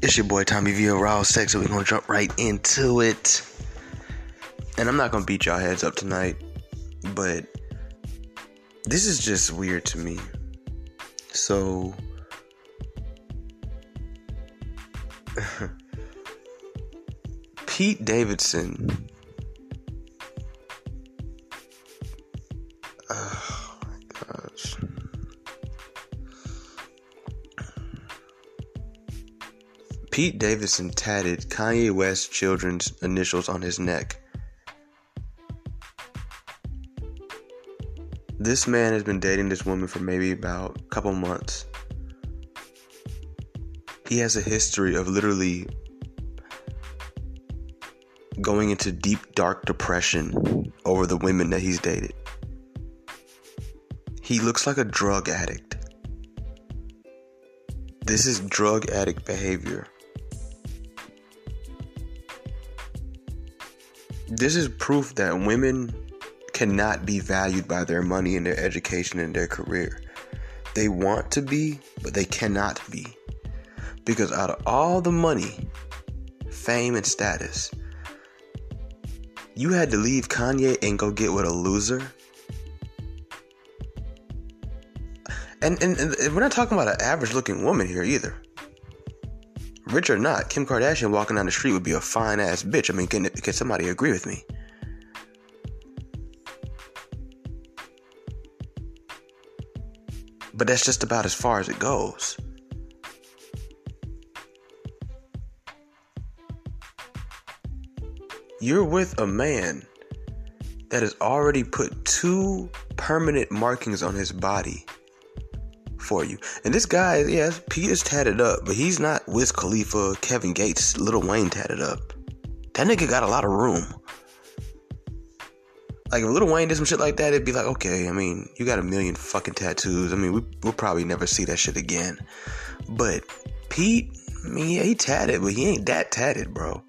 It's your boy Tommy V Raw Sex, so we're gonna jump right into it. And I'm not gonna beat y'all heads up tonight, but this is just weird to me. So Pete Davidson. Pete Davidson tatted Kanye West children's initials on his neck. This man has been dating this woman for maybe about a couple months. He has a history of literally going into deep, dark depression over the women that he's dated. He looks like a drug addict. This is drug addict behavior. This is proof that women cannot be valued by their money and their education and their career. They want to be, but they cannot be. Because out of all the money, fame, and status, you had to leave Kanye and go get with a loser. And, and, and we're not talking about an average looking woman here either. Rich or not, Kim Kardashian walking down the street would be a fine ass bitch. I mean, can, can somebody agree with me? But that's just about as far as it goes. You're with a man that has already put two permanent markings on his body for you. And this guy, yeah, Pete is tatted up, but he's not Wiz Khalifa, Kevin Gates, Lil Wayne tatted up. That nigga got a lot of room. Like if Lil Wayne did some shit like that, it'd be like, okay, I mean, you got a million fucking tattoos. I mean, we, we'll probably never see that shit again. But Pete, I mean, yeah, he tatted, but he ain't that tatted, bro.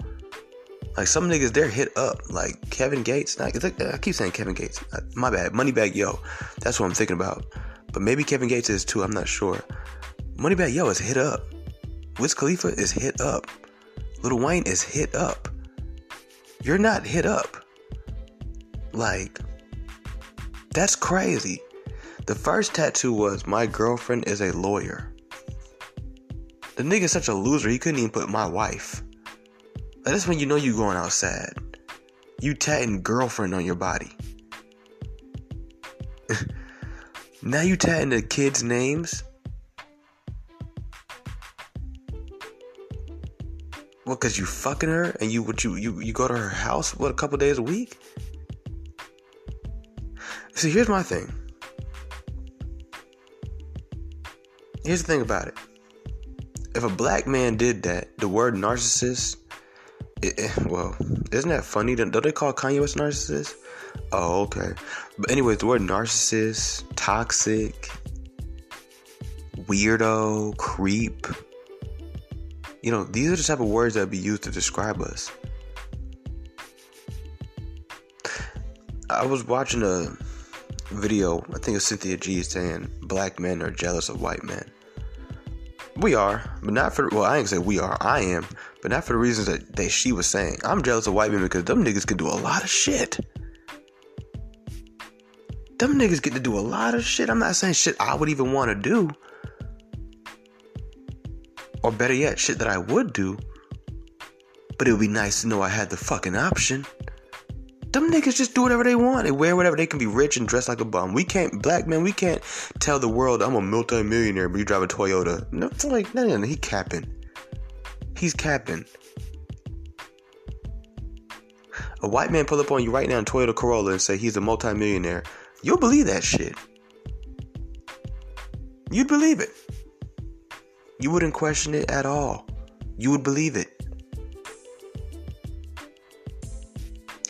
Like some niggas, they're hit up. Like Kevin Gates. Like, I keep saying Kevin Gates. My bad. Moneybagg Yo. That's what I'm thinking about. But maybe Kevin Gates is too. I'm not sure. Moneybagg Yo is hit up. Wiz Khalifa is hit up. Lil Wayne is hit up. You're not hit up. Like, that's crazy. The first tattoo was my girlfriend is a lawyer. The nigga's such a loser, he couldn't even put my wife. Like, that's when you know you going outside. You tatting girlfriend on your body. now you tatting the kids' names. What? Cause you fucking her and you what you you you go to her house what a couple days a week. See, here's my thing. Here's the thing about it. If a black man did that, the word narcissist, it, it, well, isn't that funny? Don't they call Kanye West narcissist? Oh, okay. But anyways, the word narcissist, toxic, weirdo, creep. You know, these are the type of words that be used to describe us. I was watching a video, I think it's Cynthia G saying black men are jealous of white men. We are, but not for well, I ain't say we are, I am, but not for the reasons that, that she was saying. I'm jealous of white men because them niggas can do a lot of shit. Them niggas get to do a lot of shit. I'm not saying shit I would even want to do. Or better yet, shit that I would do. But it would be nice to know I had the fucking option. Them niggas just do whatever they want. They wear whatever. They can be rich and dress like a bum. We can't, black men, we can't tell the world I'm a multi-millionaire, but you drive a Toyota. No, like, no, no, no, he capping. He's capping. A white man pull up on you right now in Toyota Corolla and say he's a multi-millionaire. You'll believe that shit. You'd believe it. You wouldn't question it at all. You would believe it.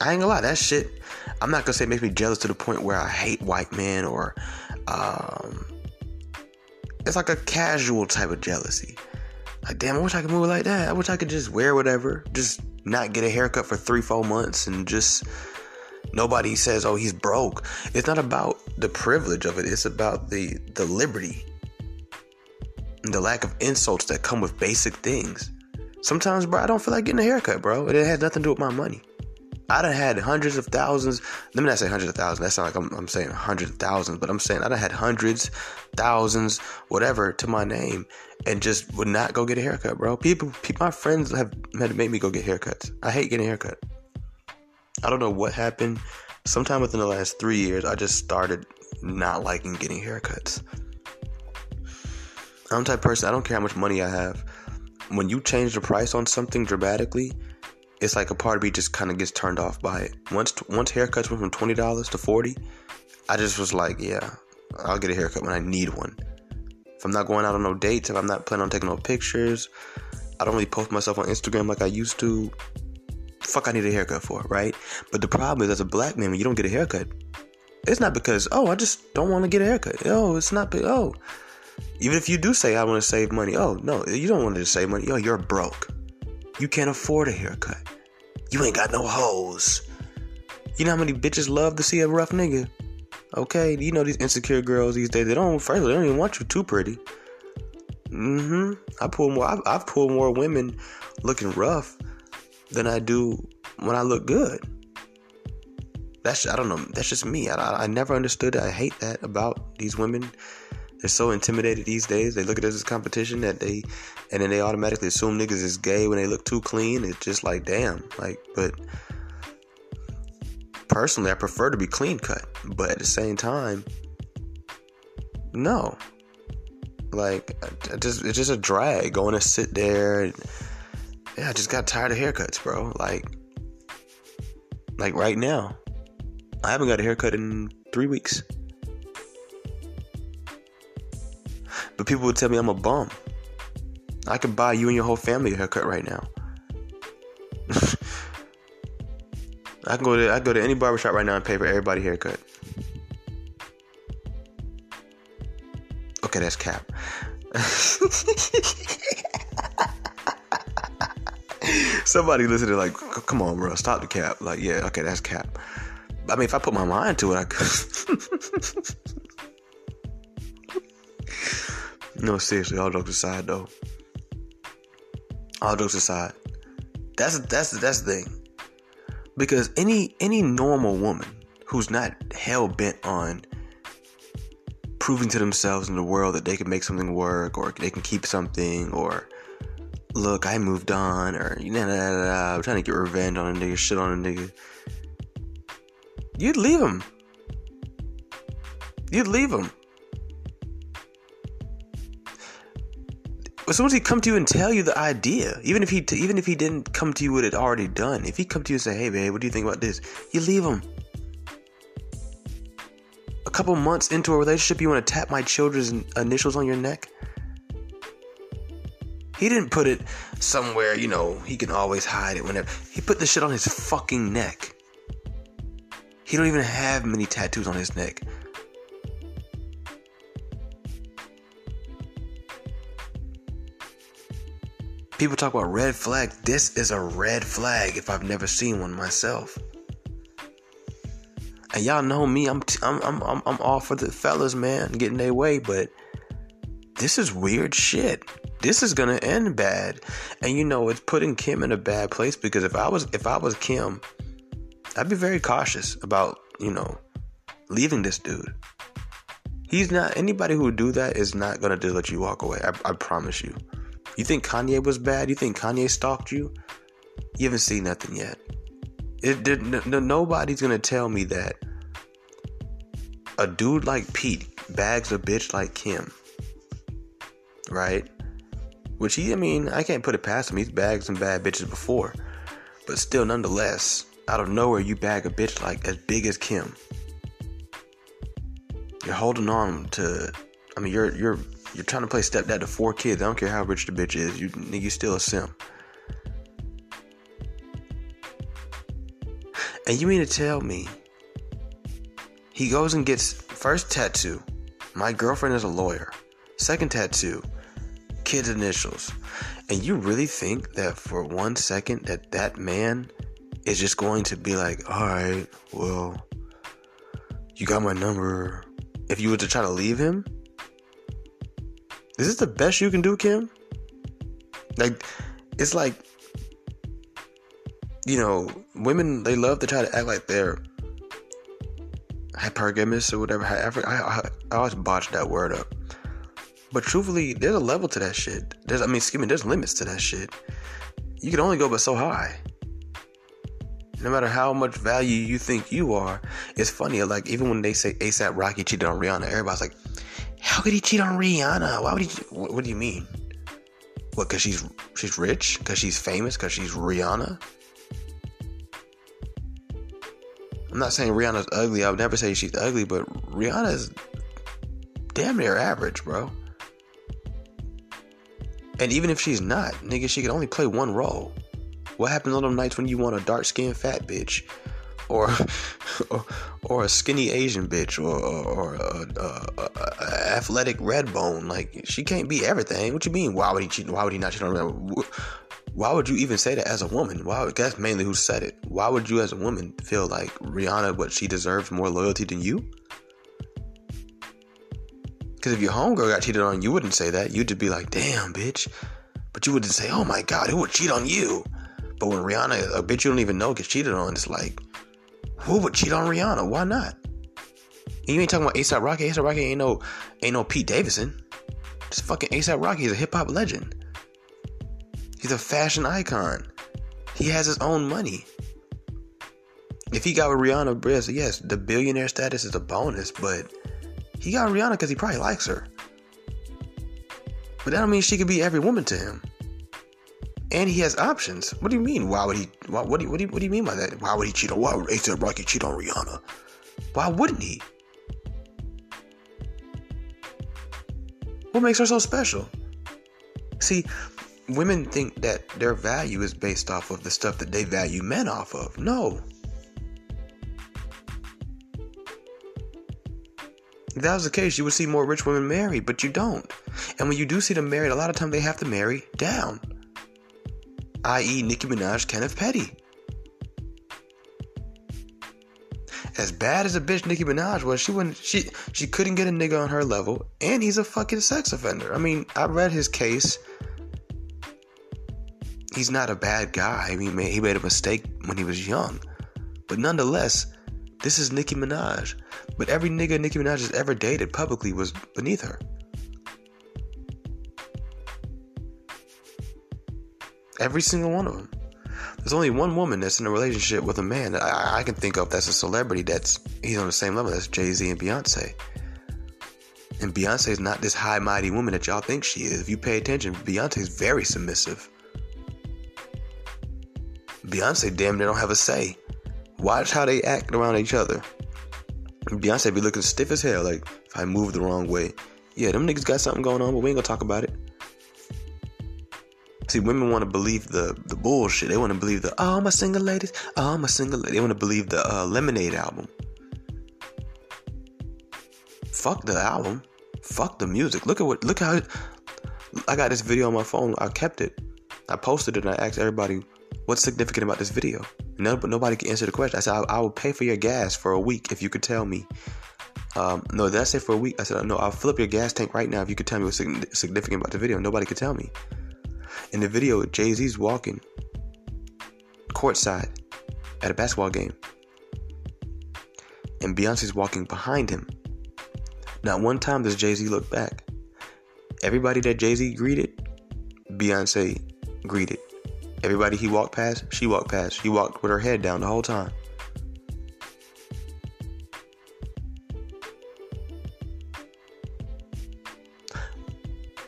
I ain't gonna lie, that shit. I'm not gonna say it makes me jealous to the point where I hate white men or um, it's like a casual type of jealousy. Like, damn, I wish I could move like that. I wish I could just wear whatever, just not get a haircut for three, four months, and just nobody says, "Oh, he's broke." It's not about the privilege of it. It's about the the liberty, and the lack of insults that come with basic things. Sometimes, bro, I don't feel like getting a haircut, bro. It has nothing to do with my money. I done had hundreds of thousands. Let me not say hundreds of thousands. That sounds like I'm, I'm saying hundreds of thousands, but I'm saying I done had hundreds, thousands, whatever to my name, and just would not go get a haircut, bro. People, people my friends have had to make me go get haircuts. I hate getting a haircut. I don't know what happened. Sometime within the last three years, I just started not liking getting haircuts. I'm type person. I don't care how much money I have. When you change the price on something dramatically it's like a part of me just kind of gets turned off by it. Once once haircuts went from twenty dollars to forty, I just was like, yeah, I'll get a haircut when I need one. If I'm not going out on no dates, if I'm not planning on taking no pictures, I don't really post myself on Instagram like I used to. Fuck, I need a haircut for, right? But the problem is, as a black man, when you don't get a haircut, it's not because oh, I just don't want to get a haircut. Oh, it's not. Oh, even if you do say I want to save money, oh no, you don't want to save money. Oh, you're broke. You can't afford a haircut. You ain't got no hoes. You know how many bitches love to see a rough nigga? Okay, you know these insecure girls these days. They don't. First, they don't even want you too pretty. Mm-hmm. I pull more. I've, I've pulled more women looking rough than I do when I look good. That's I don't know. That's just me. I, I never understood. It. I hate that about these women they're so intimidated these days. They look at it as competition that they, and then they automatically assume niggas is gay when they look too clean. It's just like, damn. Like, but personally, I prefer to be clean cut. But at the same time, no. Like, just it's just a drag going to sit there. And, yeah, I just got tired of haircuts, bro. Like, like right now, I haven't got a haircut in three weeks. But people would tell me I'm a bum. I could buy you and your whole family a haircut right now. I can go to I go to any barbershop right now and pay for everybody haircut. Okay, that's cap. Somebody listening like, come on, bro, stop the cap. Like, yeah, okay, that's cap. I mean, if I put my mind to it, I could. No, seriously, all jokes aside though. All jokes aside. That's that's that's the thing. Because any any normal woman who's not hell bent on proving to themselves in the world that they can make something work or they can keep something or look, I moved on or you know, I'm trying to get revenge on a nigga, shit on a nigga. You'd leave him. You'd leave him. as soon as he come to you and tell you the idea, even if he t- even if he didn't come to you with it already done, if he come to you and say, "Hey, babe, what do you think about this?" You leave him. A couple months into a relationship, you want to tap my children's initials on your neck. He didn't put it somewhere, you know, he can always hide it whenever. He put the shit on his fucking neck. He don't even have many tattoos on his neck. People talk about red flag. This is a red flag if I've never seen one myself. And y'all know me, I'm I'm I'm I'm, I'm all for the fellas, man, getting their way, but this is weird shit. This is gonna end bad. And you know, it's putting Kim in a bad place because if I was if I was Kim, I'd be very cautious about, you know, leaving this dude. He's not anybody who would do that is not gonna just let you walk away. I, I promise you. You think Kanye was bad? You think Kanye stalked you? You haven't seen nothing yet. It did. No, nobody's gonna tell me that a dude like Pete bags a bitch like Kim, right? Which he, I mean, I can't put it past him. He's bagged some bad bitches before, but still, nonetheless, out of nowhere, you bag a bitch like as big as Kim. You're holding on to. I mean, you're you're you're trying to play stepdad to four kids. I don't care how rich the bitch is. You you still a sim. And you mean to tell me he goes and gets first tattoo. My girlfriend is a lawyer. Second tattoo, kids initials. And you really think that for one second that that man is just going to be like, "All right, well, you got my number." If you were to try to leave him, is this the best you can do, Kim? Like, it's like you know, women they love to try to act like they're hypergamous or whatever. I, I, I always botch that word up. But truthfully, there's a level to that shit. There's, I mean, excuse me, there's limits to that shit. You can only go but so high. No matter how much value you think you are, it's funny. Like even when they say ASAP Rocky cheated on Rihanna, everybody's like, "How could he cheat on Rihanna? Why would he? What, what do you mean? What? Because she's she's rich? Because she's famous? Because she's Rihanna? I'm not saying Rihanna's ugly. I would never say she's ugly, but Rihanna's damn near average, bro. And even if she's not, nigga, she can only play one role. What happens on them nights when you want a dark skinned fat bitch? Or, or, or a skinny Asian bitch, or, or, or a, a, a, athletic red bone. Like she can't be everything. What you mean? Why would he cheat? Why would he not cheat on her? Why would you even say that as a woman? Why? That's mainly who said it. Why would you, as a woman, feel like Rihanna, what she deserves more loyalty than you? Because if your homegirl got cheated on, you wouldn't say that. You'd just be like, damn, bitch. But you wouldn't say, oh my God, who would cheat on you? But when Rihanna, a bitch you don't even know, gets cheated on, it's like, who would cheat on Rihanna? Why not? And you ain't talking about ASAP Rocky. ASAP Rocky ain't no, ain't no Pete Davidson. Just fucking ASAP Rocky is a hip hop legend. He's a fashion icon. He has his own money. If he got with Rihanna, yes, the billionaire status is a bonus, but he got Rihanna because he probably likes her. But that don't mean she could be every woman to him. And he has options. What do you mean? Why would he? Why, what, do you, what, do you, what do you mean by that? Why would he cheat on? Why would ASAP Rocky cheat on Rihanna? Why wouldn't he? What makes her so special? See, women think that their value is based off of the stuff that they value men off of. No. If that was the case, you would see more rich women married, but you don't. And when you do see them married, a lot of times they have to marry down. I.e., Nicki Minaj, Kenneth Petty. As bad as a bitch Nicki Minaj was, she wouldn't she she couldn't get a nigga on her level, and he's a fucking sex offender. I mean, I read his case he's not a bad guy. I mean, he made a mistake when he was young. But nonetheless, this is Nicki Minaj. But every nigga Nicki Minaj has ever dated publicly was beneath her. Every single one of them. There's only one woman that's in a relationship with a man that I, I can think of that's a celebrity that's he's on the same level. That's Jay Z and Beyonce. And Beyonce is not this high mighty woman that y'all think she is. If you pay attention, Beyonce is very submissive. Beyonce damn near don't have a say. Watch how they act around each other. Beyonce be looking stiff as hell, like if I move the wrong way. Yeah, them niggas got something going on, but we ain't gonna talk about it. See, women want to believe the the bullshit. They want to believe the oh my single ladies, oh my single ladies. They want to believe the uh, Lemonade album. Fuck the album. Fuck the music. Look at what. Look how. I got this video on my phone. I kept it. I posted it and I asked everybody What's significant about this video? No, but nobody can answer the question. I said, I, I will pay for your gas for a week if you could tell me. Um, no, did I say for a week? I said, no, I'll fill up your gas tank right now if you could tell me what's significant about the video. Nobody could tell me. In the video, Jay Z's walking courtside at a basketball game, and Beyonce's walking behind him. Not one time does Jay Z look back. Everybody that Jay Z greeted, Beyonce greeted. Everybody he walked past, she walked past. She walked with her head down the whole time.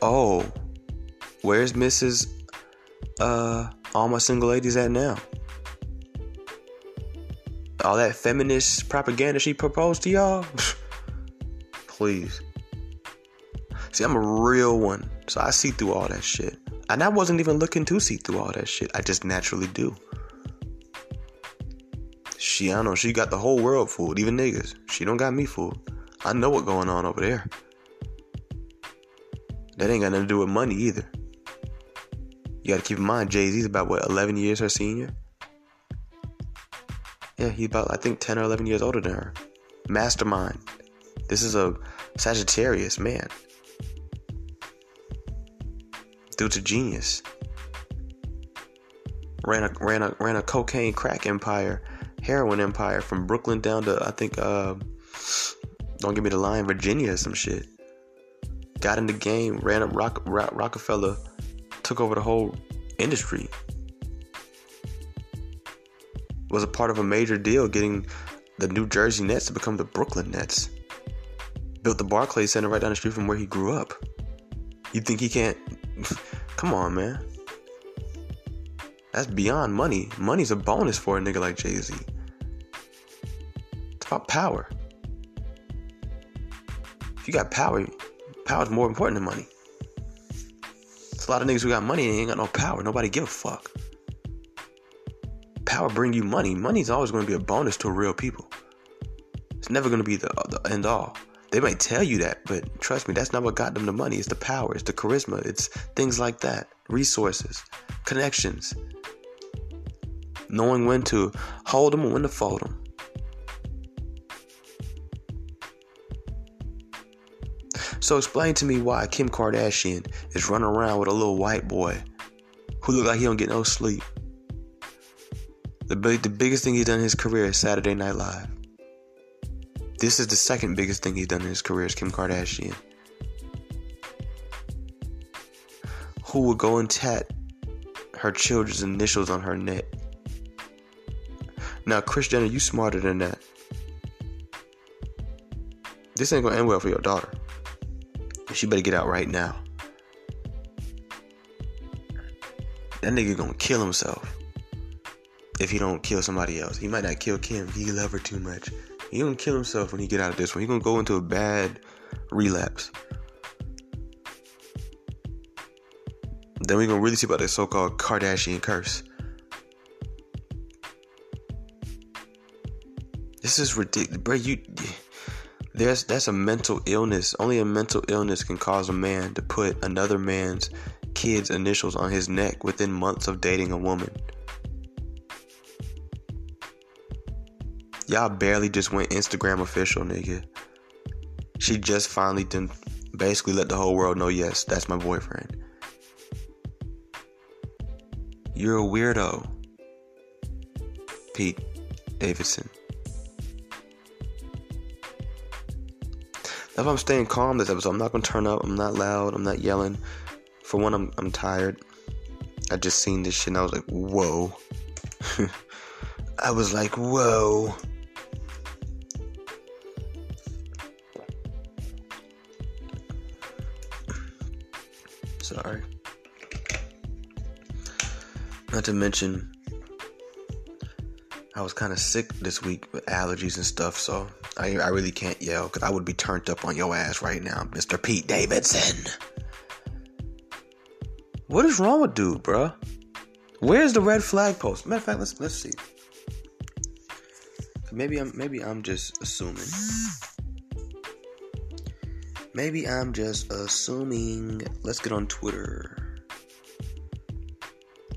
Oh, where's Mrs. Uh, all my single ladies at now? All that feminist propaganda she proposed to y'all? Please. See, I'm a real one, so I see through all that shit. And I wasn't even looking to see through all that shit. I just naturally do. She, I know, she got the whole world fooled, even niggas. She don't got me fooled. I know what's going on over there. That ain't got nothing to do with money either. You gotta keep in mind, Jay Z's about what, 11 years her senior? Yeah, he's about, I think, 10 or 11 years older than her. Mastermind. This is a Sagittarius man due to genius. ran a ran a ran a cocaine crack empire, heroin empire from Brooklyn down to I think uh, don't give me the line, Virginia or some shit. Got in the game, ran up Rock, Rock, Roc-A-Fella, took over the whole industry. Was a part of a major deal getting the New Jersey Nets to become the Brooklyn Nets. Built the Barclays Center right down the street from where he grew up. You think he can't? Come on, man. That's beyond money. Money's a bonus for a nigga like Jay Z. It's about power. If you got power, power's more important than money. It's a lot of niggas who got money and ain't got no power. Nobody give a fuck. Power bring you money. Money's always going to be a bonus to real people. It's never going to be the, the end all. They might tell you that, but trust me, that's not what got them the money. It's the power, it's the charisma, it's things like that, resources, connections, knowing when to hold them and when to fold them. So explain to me why Kim Kardashian is running around with a little white boy who look like he don't get no sleep. The big, the biggest thing he's done in his career is Saturday Night Live. This is the second biggest thing he's done in his career is Kim Kardashian. Who would go and tat her children's initials on her neck? Now, Kris Jenner, you smarter than that. This ain't gonna end well for your daughter. She better get out right now. That nigga gonna kill himself if he don't kill somebody else. He might not kill Kim. He love her too much. He gonna kill himself when he get out of this one. He gonna go into a bad relapse. Then we gonna really see about this so-called Kardashian curse. This is ridiculous, bro. You, there's that's a mental illness. Only a mental illness can cause a man to put another man's kid's initials on his neck within months of dating a woman. Y'all barely just went Instagram official, nigga. She just finally done basically let the whole world know, yes, that's my boyfriend. You're a weirdo. Pete Davidson. If I'm staying calm this episode, I'm not gonna turn up. I'm not loud. I'm not yelling. For one, I'm I'm tired. I just seen this shit and I was like, whoa. I was like, whoa. Sorry. Not to mention, I was kind of sick this week with allergies and stuff, so I, I really can't yell because I would be turned up on your ass right now, Mr. Pete Davidson. What is wrong with dude, bruh? Where's the red flag post? Matter of fact, let's let's see. Maybe I'm maybe I'm just assuming. Maybe I'm just assuming. Let's get on Twitter.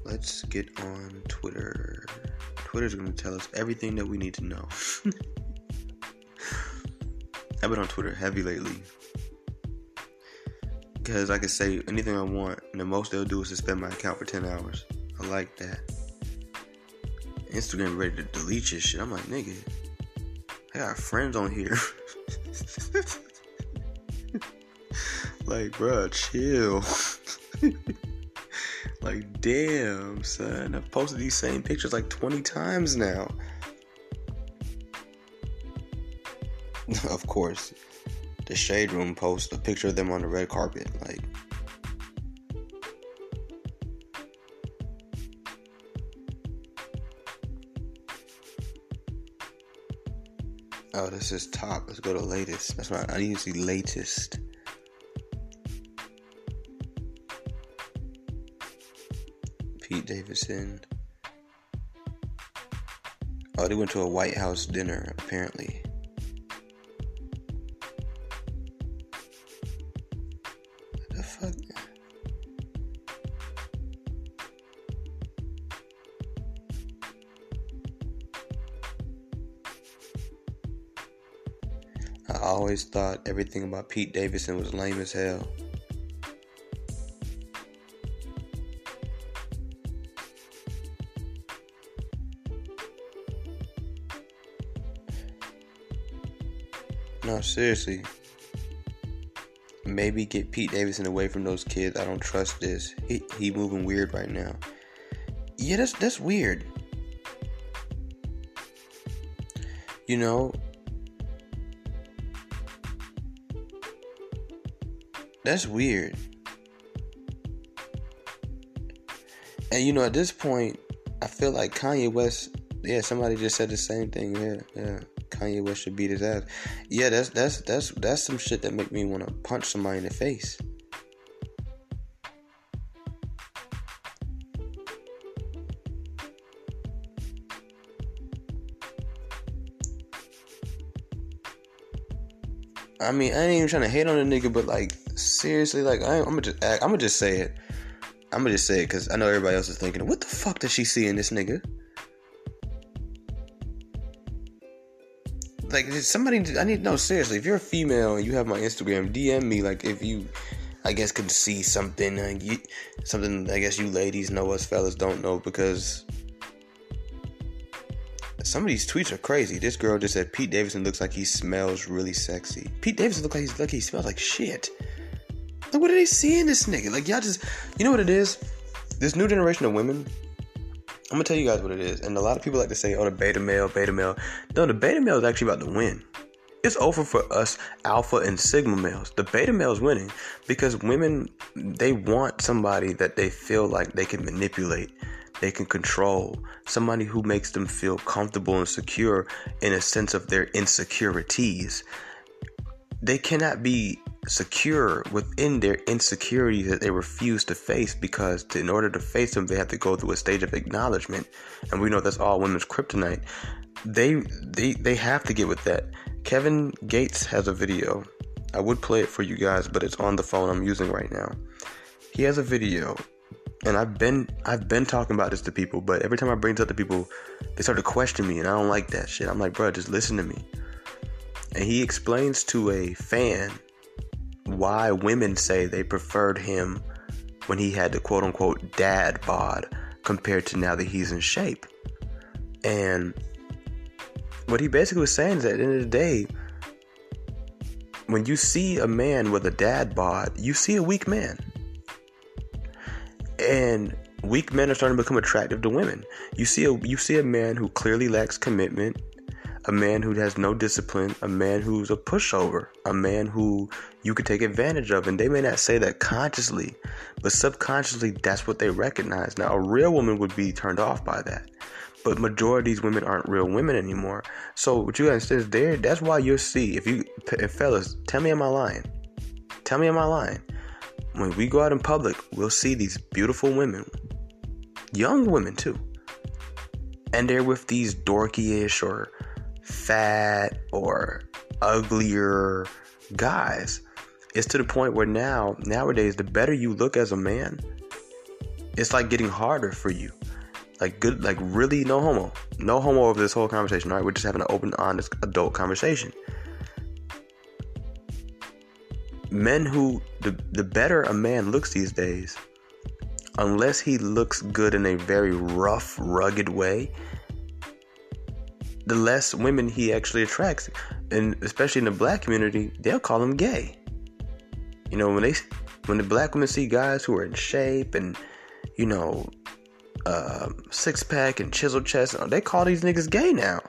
Let's get on Twitter. Twitter's gonna tell us everything that we need to know. I've been on Twitter heavy lately. Because I can say anything I want, and the most they'll do is suspend my account for 10 hours. I like that. Instagram ready to delete your shit. I'm like, nigga, I got friends on here. like, bro, chill. like, damn, son. I've posted these same pictures like 20 times now. of course, the Shade Room post a picture of them on the red carpet. Like, oh, this is top. Let's go to latest. That's right. I need to see latest. Pete Davidson. Oh, they went to a White House dinner, apparently. What the fuck? I always thought everything about Pete Davidson was lame as hell. No, seriously. Maybe get Pete Davidson away from those kids. I don't trust this. He he moving weird right now. Yeah, that's that's weird. You know, that's weird. And you know, at this point, I feel like Kanye West. Yeah, somebody just said the same thing. Yeah, yeah. Kanye West should beat his ass. Yeah, that's that's that's that's some shit that make me want to punch somebody in the face. I mean, I ain't even trying to hate on a nigga, but like seriously, like I, am gonna just I'm gonna just say it. I'm gonna just say it because I know everybody else is thinking, what the fuck does she see in this nigga? Like somebody, I need no seriously. If you're a female and you have my Instagram, DM me. Like if you, I guess, could see something, you, something. I guess you ladies know us fellas don't know because some of these tweets are crazy. This girl just said Pete Davidson looks like he smells really sexy. Pete Davidson looks like he's like he smells like shit. Like what are they seeing this nigga? Like y'all just you know what it is? This new generation of women. I'm gonna tell you guys what it is. And a lot of people like to say, oh the beta male, beta male. No, the beta male is actually about to win. It's over for us alpha and sigma males. The beta male is winning because women they want somebody that they feel like they can manipulate they can control, somebody who makes them feel comfortable and secure in a sense of their insecurities. They cannot be secure within their insecurities that they refuse to face because to, in order to face them they have to go through a stage of acknowledgement. And we know that's all women's kryptonite. They they they have to get with that. Kevin gates has a video. I would play it for you guys but it's on the phone i'm using right now. He has a video and I've been I've been talking about this to people, but every time I bring it up to people, they start to question me, and I don't like that shit. I'm like, bro, just listen to me. And he explains to a fan why women say they preferred him when he had the quote unquote dad bod compared to now that he's in shape. And what he basically was saying is that at the end of the day, when you see a man with a dad bod, you see a weak man and weak men are starting to become attractive to women. You see a you see a man who clearly lacks commitment, a man who has no discipline, a man who's a pushover, a man who you could take advantage of. And they may not say that consciously, but subconsciously that's what they recognize. Now a real woman would be turned off by that. But majority of these women aren't real women anymore. So what you guys is there, that's why you'll see if you if fellas, tell me am I lying? Tell me am I lying? when we go out in public, we'll see these beautiful women, young women too, and they're with these dorky-ish or fat or uglier guys. It's to the point where now, nowadays, the better you look as a man, it's like getting harder for you. Like good, like really no homo, no homo over this whole conversation. Right? We're just having an open, honest, adult conversation. men who the the better a man looks these days, unless he looks good in a very rough, rugged way, the less women he actually attracts. And especially in the black community, they'll call him gay. You know, when they when the black women see guys who are in shape and you know, uh, six pack and chisel chest, they call these niggas gay now.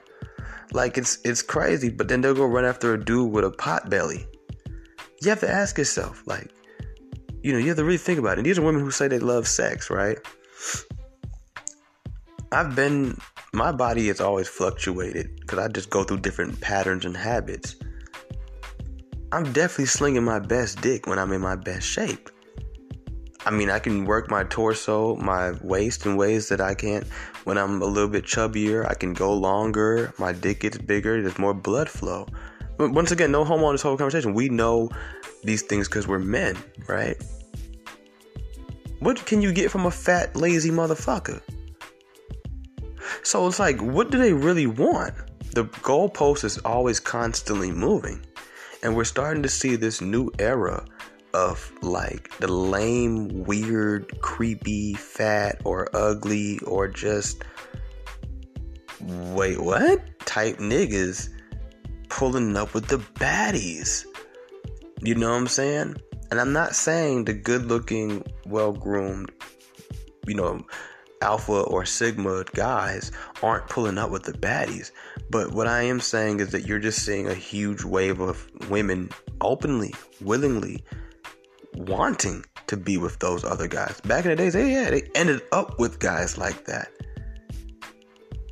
Like it's it's crazy, but then they'll go run after a dude with a pot belly you have to ask yourself, like, you know, you have to really think about it. And these are women who say they love sex, right? I've been, my body has always fluctuated because I just go through different patterns and habits. I'm definitely slinging my best dick when I'm in my best shape. I mean, I can work my torso, my waist in ways that I can't when I'm a little bit chubbier. I can go longer, my dick gets bigger, there's more blood flow. But once again, no homo on this whole conversation. We know these things because we're men, right? What can you get from a fat, lazy motherfucker? So it's like, what do they really want? The goalpost is always constantly moving. And we're starting to see this new era of like the lame, weird, creepy, fat, or ugly, or just wait, what? type niggas pulling up with the baddies. You know what I'm saying? And I'm not saying the good looking, well groomed, you know, alpha or sigma guys aren't pulling up with the baddies. But what I am saying is that you're just seeing a huge wave of women openly, willingly wanting to be with those other guys. Back in the days, they, yeah, they ended up with guys like that.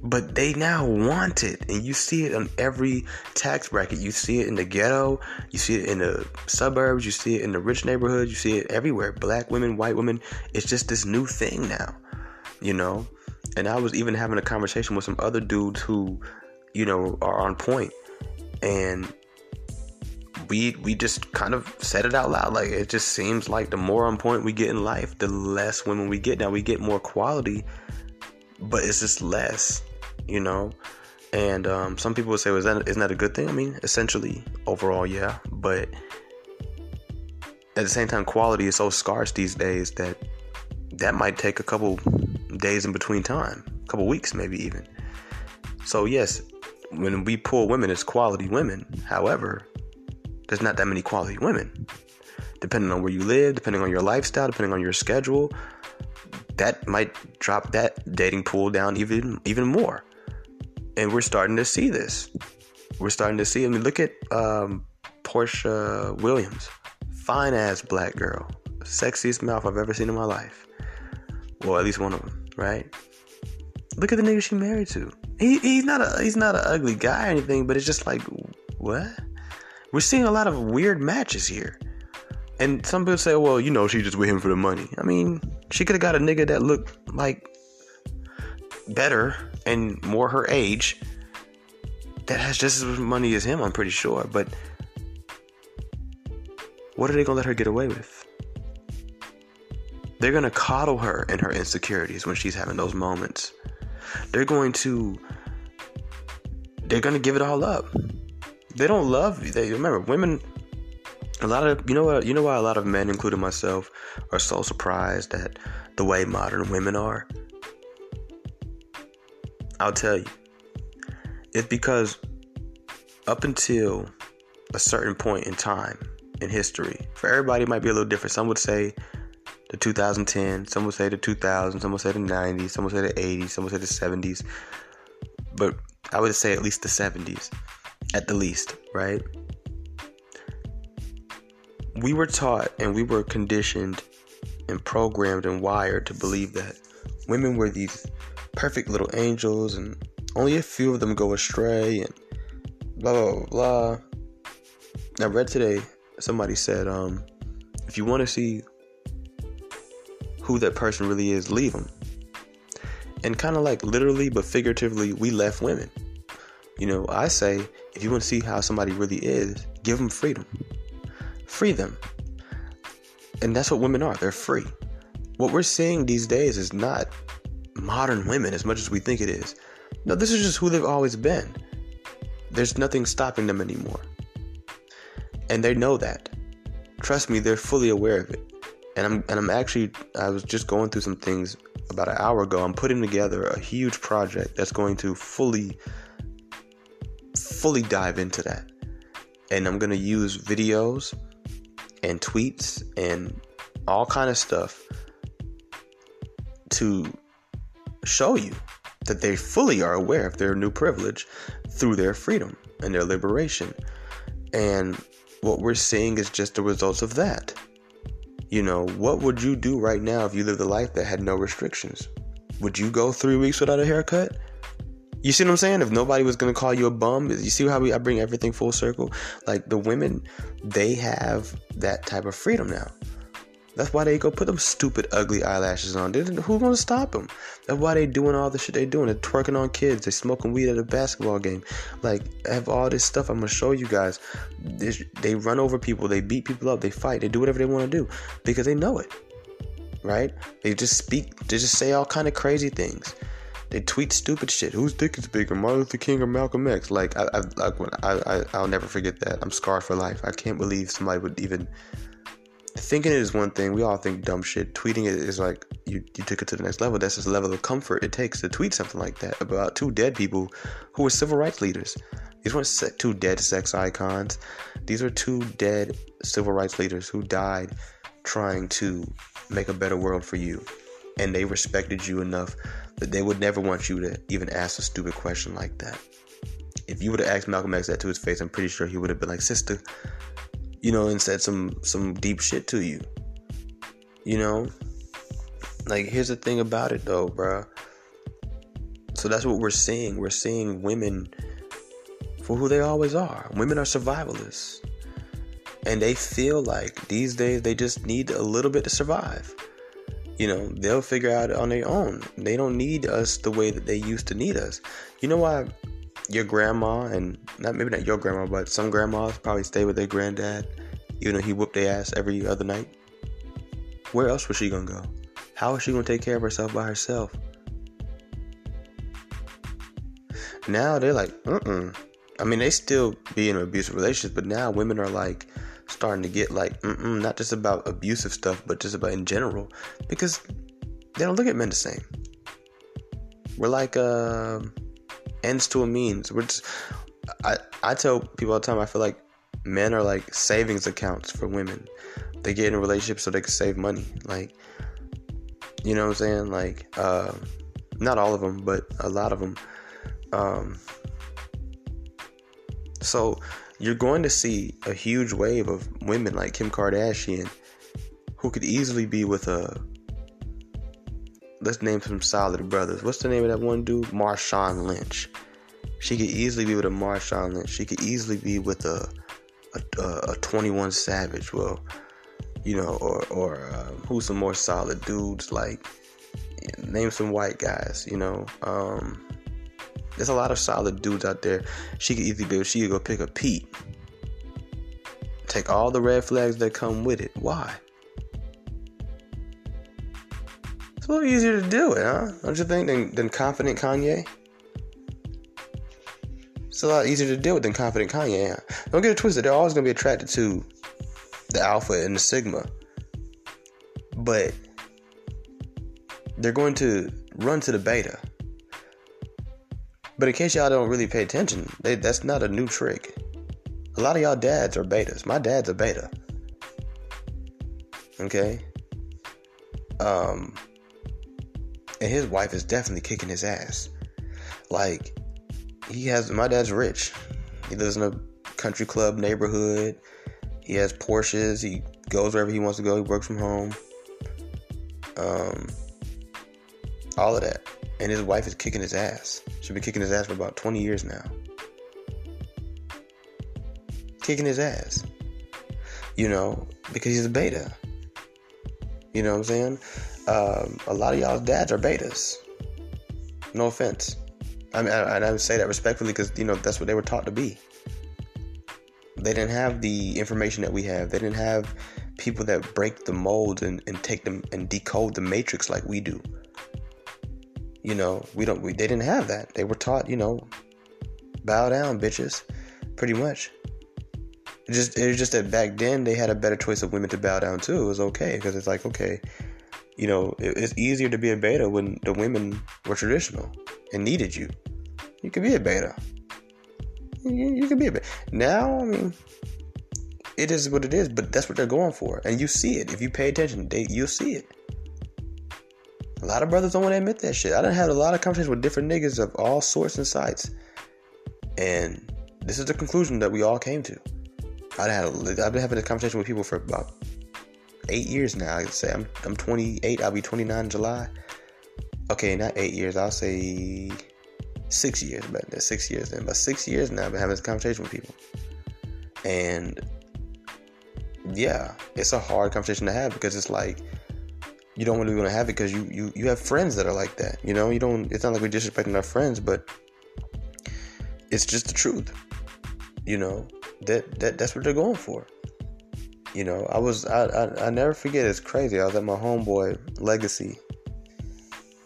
But they now want it, and you see it on every tax bracket. You see it in the ghetto, you see it in the suburbs, you see it in the rich neighborhoods, you see it everywhere. Black women, white women, it's just this new thing now, you know? And I was even having a conversation with some other dudes who, you know, are on point. And we we just kind of said it out loud. Like it just seems like the more on point we get in life, the less women we get. Now we get more quality, but it's just less, you know. And um, some people would say, "Was well, that isn't that a good thing?" I mean, essentially, overall, yeah. But at the same time, quality is so scarce these days that that might take a couple days in between time, a couple weeks, maybe even. So yes, when we pull women, it's quality women. However, there's not that many quality women. Depending on where you live, depending on your lifestyle, depending on your schedule, that might drop that dating pool down even even more. And we're starting to see this. We're starting to see. I mean, look at um, Porsha Williams, fine ass black girl, sexiest mouth I've ever seen in my life. Well, at least one of them, right? Look at the nigga she married to. He, he's not a he's not an ugly guy or anything, but it's just like what? We're seeing a lot of weird matches here. And some people say, well, you know, she just with him for the money. I mean, she could have got a nigga that looked like better and more her age that has just as much money as him, I'm pretty sure. But what are they gonna let her get away with? They're gonna coddle her and her insecurities when she's having those moments. They're going to they're gonna give it all up they don't love you. They remember women. A lot of you know what you know why a lot of men, including myself, are so surprised at the way modern women are. I'll tell you. It's because up until a certain point in time in history, for everybody it might be a little different. Some would say the 2010, some would say the 2000s, some would say the 90s, some would say the 80s, some would say the 70s. But I would say at least the 70s at the least, right? We were taught and we were conditioned and programmed and wired to believe that women were these perfect little angels and only a few of them go astray and blah blah blah. blah. I read today somebody said, um, if you want to see who that person really is, leave them. And kind of like literally but figuratively, we left women. You know, I say if you want to see how somebody really is, give them freedom. Free them. And that's what women are. They're free. What we're seeing these days is not modern women as much as we think it is. No, this is just who they've always been. There's nothing stopping them anymore. And they know that. Trust me, they're fully aware of it. And I'm and I'm actually I was just going through some things about an hour ago. I'm putting together a huge project that's going to fully fully dive into that. And I'm going to use videos and tweets and all kind of stuff to show you that they fully are aware of their new privilege through their freedom and their liberation. And what we're seeing is just the results of that. You know, what would you do right now if you lived a life that had no restrictions? Would you go three weeks without a haircut? You see what I'm saying? If nobody was gonna call you a bum, you see how we, I bring everything full circle? Like the women, they have that type of freedom now. That's why they go put them stupid, ugly eyelashes on. Who's gonna stop them? That's why they doing all the shit they doing. They're twerking on kids. They smoking weed at a basketball game. Like I have all this stuff. I'm gonna show you guys. They run over people. They beat people up. They fight. They do whatever they want to do because they know it. Right? They just speak. They just say all kind of crazy things. They tweet stupid shit. Whose dick is bigger, Martin Luther King or Malcolm X? Like, I, I, like I, I, I'll never forget that. I'm scarred for life. I can't believe somebody would even thinking it is one thing. We all think dumb shit. Tweeting it is like you, you took it to the next level. That's just the level of comfort it takes to tweet something like that about two dead people who were civil rights leaders. These weren't two dead sex icons. These are two dead civil rights leaders who died trying to make a better world for you. And they respected you enough that they would never want you to even ask a stupid question like that. If you would have asked Malcolm X that to his face, I'm pretty sure he would have been like, "Sister," you know, and said some some deep shit to you. You know, like here's the thing about it though, bruh. So that's what we're seeing. We're seeing women for who they always are. Women are survivalists. And they feel like these days they just need a little bit to survive. You know, they'll figure out on their own. They don't need us the way that they used to need us. You know why your grandma and not maybe not your grandma, but some grandmas probably stay with their granddad, even though he whooped their ass every other night. Where else was she gonna go? How is she gonna take care of herself by herself? Now they're like, mm I mean, they still be in abusive relationships, but now women are like starting to get like, not just about abusive stuff, but just about in general, because they don't look at men the same. We're like uh, ends to a means. We're I I tell people all the time. I feel like men are like savings accounts for women. They get in a relationship so they can save money. Like, you know what I'm saying? Like, uh, not all of them, but a lot of them. Um, so you're going to see a huge wave of women like Kim Kardashian who could easily be with a let's name some solid brothers. What's the name of that one dude? Marshawn Lynch. She could easily be with a Marshawn Lynch. She could easily be with a a, a 21 Savage. Well, you know, or or uh, who's some more solid dudes like name some white guys. You know, um, there's a lot of solid dudes out there. She could easily be she could go pick a Pete. Take all the red flags that come with it. Why? It's a little easier to do it, huh? Don't you think, than, than confident Kanye? It's a lot easier to deal with than confident Kanye. Huh? Don't get it twisted. They're always going to be attracted to the alpha and the sigma. But they're going to run to the beta. But in case y'all don't really pay attention, they, that's not a new trick. A lot of y'all dads are betas. My dad's a beta. Okay? Um and his wife is definitely kicking his ass. Like he has my dad's rich. He lives in a country club neighborhood. He has Porsches. He goes wherever he wants to go. He works from home. Um all of that. And his wife is kicking his ass. She's been kicking his ass for about 20 years now. Kicking his ass. You know, because he's a beta. You know what I'm saying? Um, a lot of y'all's dads are betas. No offense. I mean, I, I say that respectfully because, you know, that's what they were taught to be. They didn't have the information that we have. They didn't have people that break the molds and, and take them and decode the matrix like we do you know, we don't, we, they didn't have that. They were taught, you know, bow down, bitches, pretty much. It just, it was just that back then they had a better choice of women to bow down to. It was okay because it's like, okay, you know, it, it's easier to be a beta when the women were traditional and needed you. You could be a beta. You, you could be a beta. Now, I mean, it is what it is, but that's what they're going for, and you see it if you pay attention. They, you'll see it. A lot of brothers don't want to admit that shit. I done had a lot of conversations with different niggas of all sorts and sites, and this is the conclusion that we all came to. I had I've been having this conversation with people for about eight years now. I'd say I'm I'm 28. I'll be 29 in July. Okay, not eight years. I'll say six years. But six years then. But six years now, I've been having this conversation with people, and yeah, it's a hard conversation to have because it's like you don't really want to have it because you, you you have friends that are like that. You know, you don't. It's not like we're disrespecting our friends, but it's just the truth. You know that that that's what they're going for. You know, I was I I, I never forget. It's crazy. I was at my homeboy Legacy.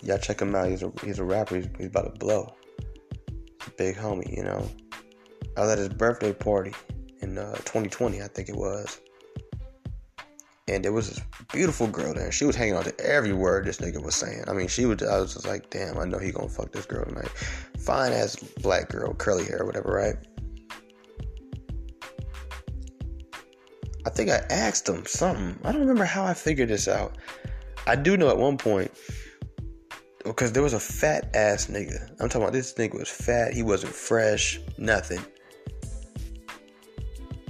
Y'all check him out. He's a he's a rapper. He's, he's about to blow. Big homie. You know, I was at his birthday party in uh, 2020, I think it was and there was this beautiful girl there. She was hanging on to every word this nigga was saying. I mean, she was. I was just like, damn, I know he gonna fuck this girl tonight. Fine ass black girl, curly hair, whatever, right? I think I asked him something. I don't remember how I figured this out. I do know at one point oh, because there was a fat ass nigga. I'm talking about this nigga was fat. He wasn't fresh. Nothing.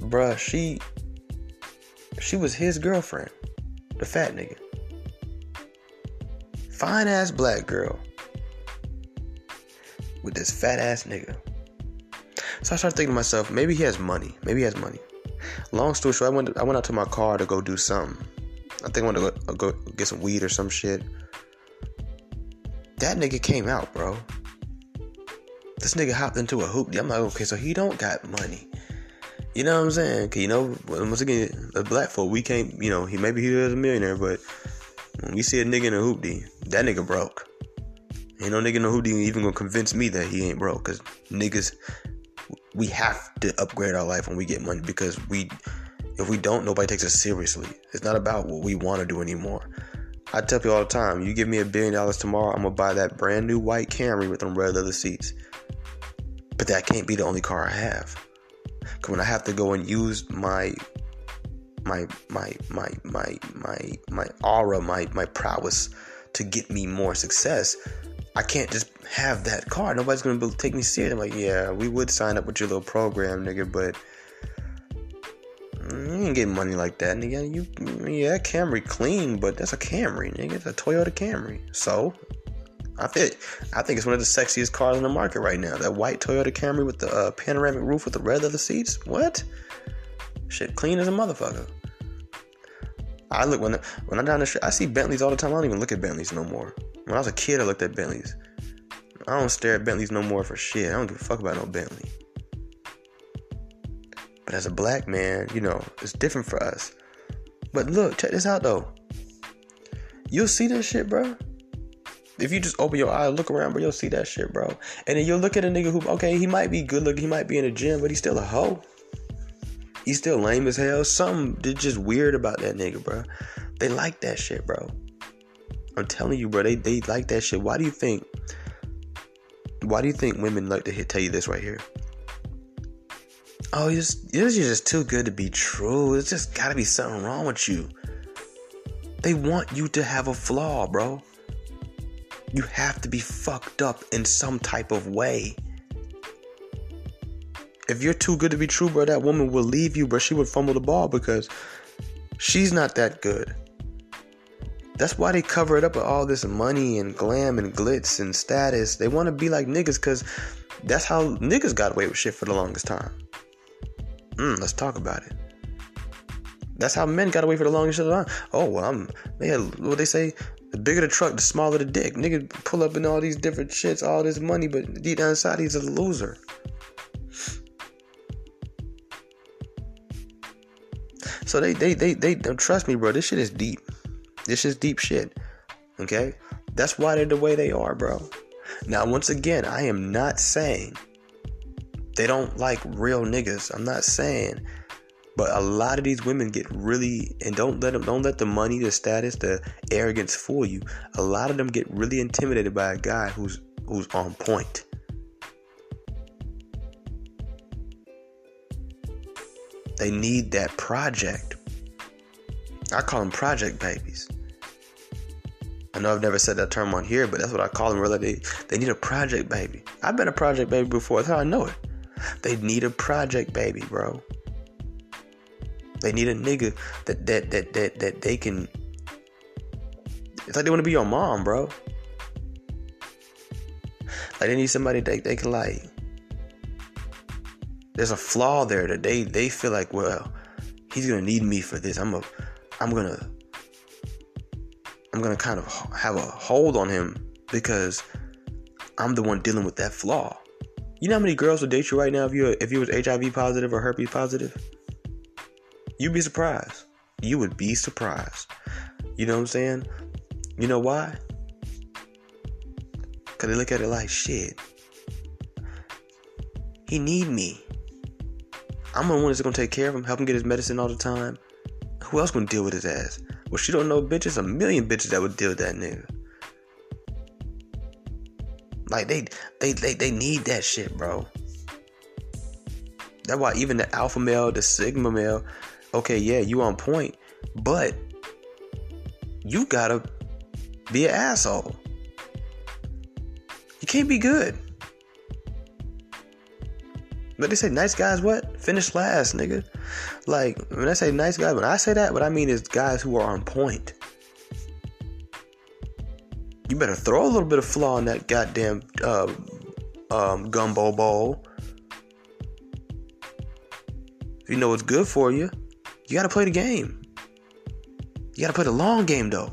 Bruh, she she was his girlfriend. The fat nigga. Fine ass black girl. With this fat ass nigga. So I started thinking to myself, maybe he has money. Maybe he has money. Long story short, I went I went out to my car to go do something. I think I went to go, go get some weed or some shit. That nigga came out, bro. This nigga hopped into a hoop. I'm like, okay, so he don't got money. You know what I'm saying? Cause you know, once again, the black folk, we can't, you know, he maybe he is a millionaire, but when we see a nigga in a hoopty, that nigga broke. Ain't no nigga in a hoopty even gonna convince me that he ain't broke. Cause niggas, we have to upgrade our life when we get money because we, if we don't, nobody takes us seriously. It's not about what we want to do anymore. I tell people all the time, you give me a billion dollars tomorrow, I'm gonna buy that brand new white Camry with them red leather seats. But that can't be the only car I have. Cause when I have to go and use my my my my my my my aura, my my prowess to get me more success, I can't just have that car. Nobody's gonna be, take me serious. I'm like, yeah, we would sign up with your little program, nigga, but you ain't getting money like that, nigga. You, yeah, Camry clean, but that's a Camry, nigga. It's a Toyota Camry. So, I think, I think it's one of the sexiest cars in the market right now. That white Toyota Camry with the uh, panoramic roof with the red leather seats. What? Shit, clean as a motherfucker. I look when when I'm down the street, I see Bentleys all the time. I don't even look at Bentleys no more. When I was a kid, I looked at Bentleys. I don't stare at Bentleys no more for shit. I don't give a fuck about no Bentley. But as a black man, you know, it's different for us. But look, check this out though. You'll see this shit, bro. If you just open your eyes, look around, bro, you'll see that shit, bro. And then you'll look at a nigga who, okay, he might be good looking, he might be in a gym, but he's still a hoe. He's still lame as hell. Something just weird about that nigga, bro. They like that shit, bro. I'm telling you, bro. They they like that shit. Why do you think? Why do you think women like to hit, tell you this right here? oh, you're just, you're just too good to be true. It's just gotta be something wrong with you. They want you to have a flaw, bro. You have to be fucked up in some type of way. If you're too good to be true, bro, that woman will leave you, bro. She would fumble the ball because she's not that good. That's why they cover it up with all this money and glam and glitz and status. They want to be like niggas because that's how niggas got away with shit for the longest time. Mm, let's talk about it. That's how men got away for the longest time. Oh well, I'm. They had what they say. The bigger the truck, the smaller the dick. Nigga pull up in all these different shits, all this money, but deep down inside he's a loser. So they they they they trust me, bro. This shit is deep. This is deep shit. Okay, that's why they're the way they are, bro. Now, once again, I am not saying they don't like real niggas. I'm not saying, but a lot of these women get really and don't let them don't let the money, the status, the arrogance fool you. A lot of them get really intimidated by a guy who's who's on point. They need that project. I call them project babies. I know I've never said that term on here, but that's what I call them. Really, they, they need a project baby. I've been a project baby before. That's how I know it. They need a project baby, bro. They need a nigga that that that that that they can. It's like they want to be your mom, bro. Like they need somebody that they can like. There's a flaw there that they they feel like, well, he's gonna need me for this. I'm a, I'm gonna, I'm gonna kind of have a hold on him because I'm the one dealing with that flaw. You know how many girls would date you right now if you if you was HIV positive or herpes positive? You'd be surprised. You would be surprised. You know what I'm saying? You know why? Cause they look at it like shit. He need me. I'm the one that's gonna take care of him, help him get his medicine all the time. Who else gonna deal with his ass? Well, she don't know bitches, a million bitches that would deal with that nigga. Like they they they, they need that shit, bro. That's why even the alpha male, the sigma male, okay, yeah, you on point, but you gotta be an asshole. You can't be good. But they say nice guys what? Finish last, nigga. Like when I say nice guys, when I say that, what I mean is guys who are on point. You better throw a little bit of flaw in that goddamn uh, um, gumbo bowl. You know what's good for you, you gotta play the game. You gotta play the long game though.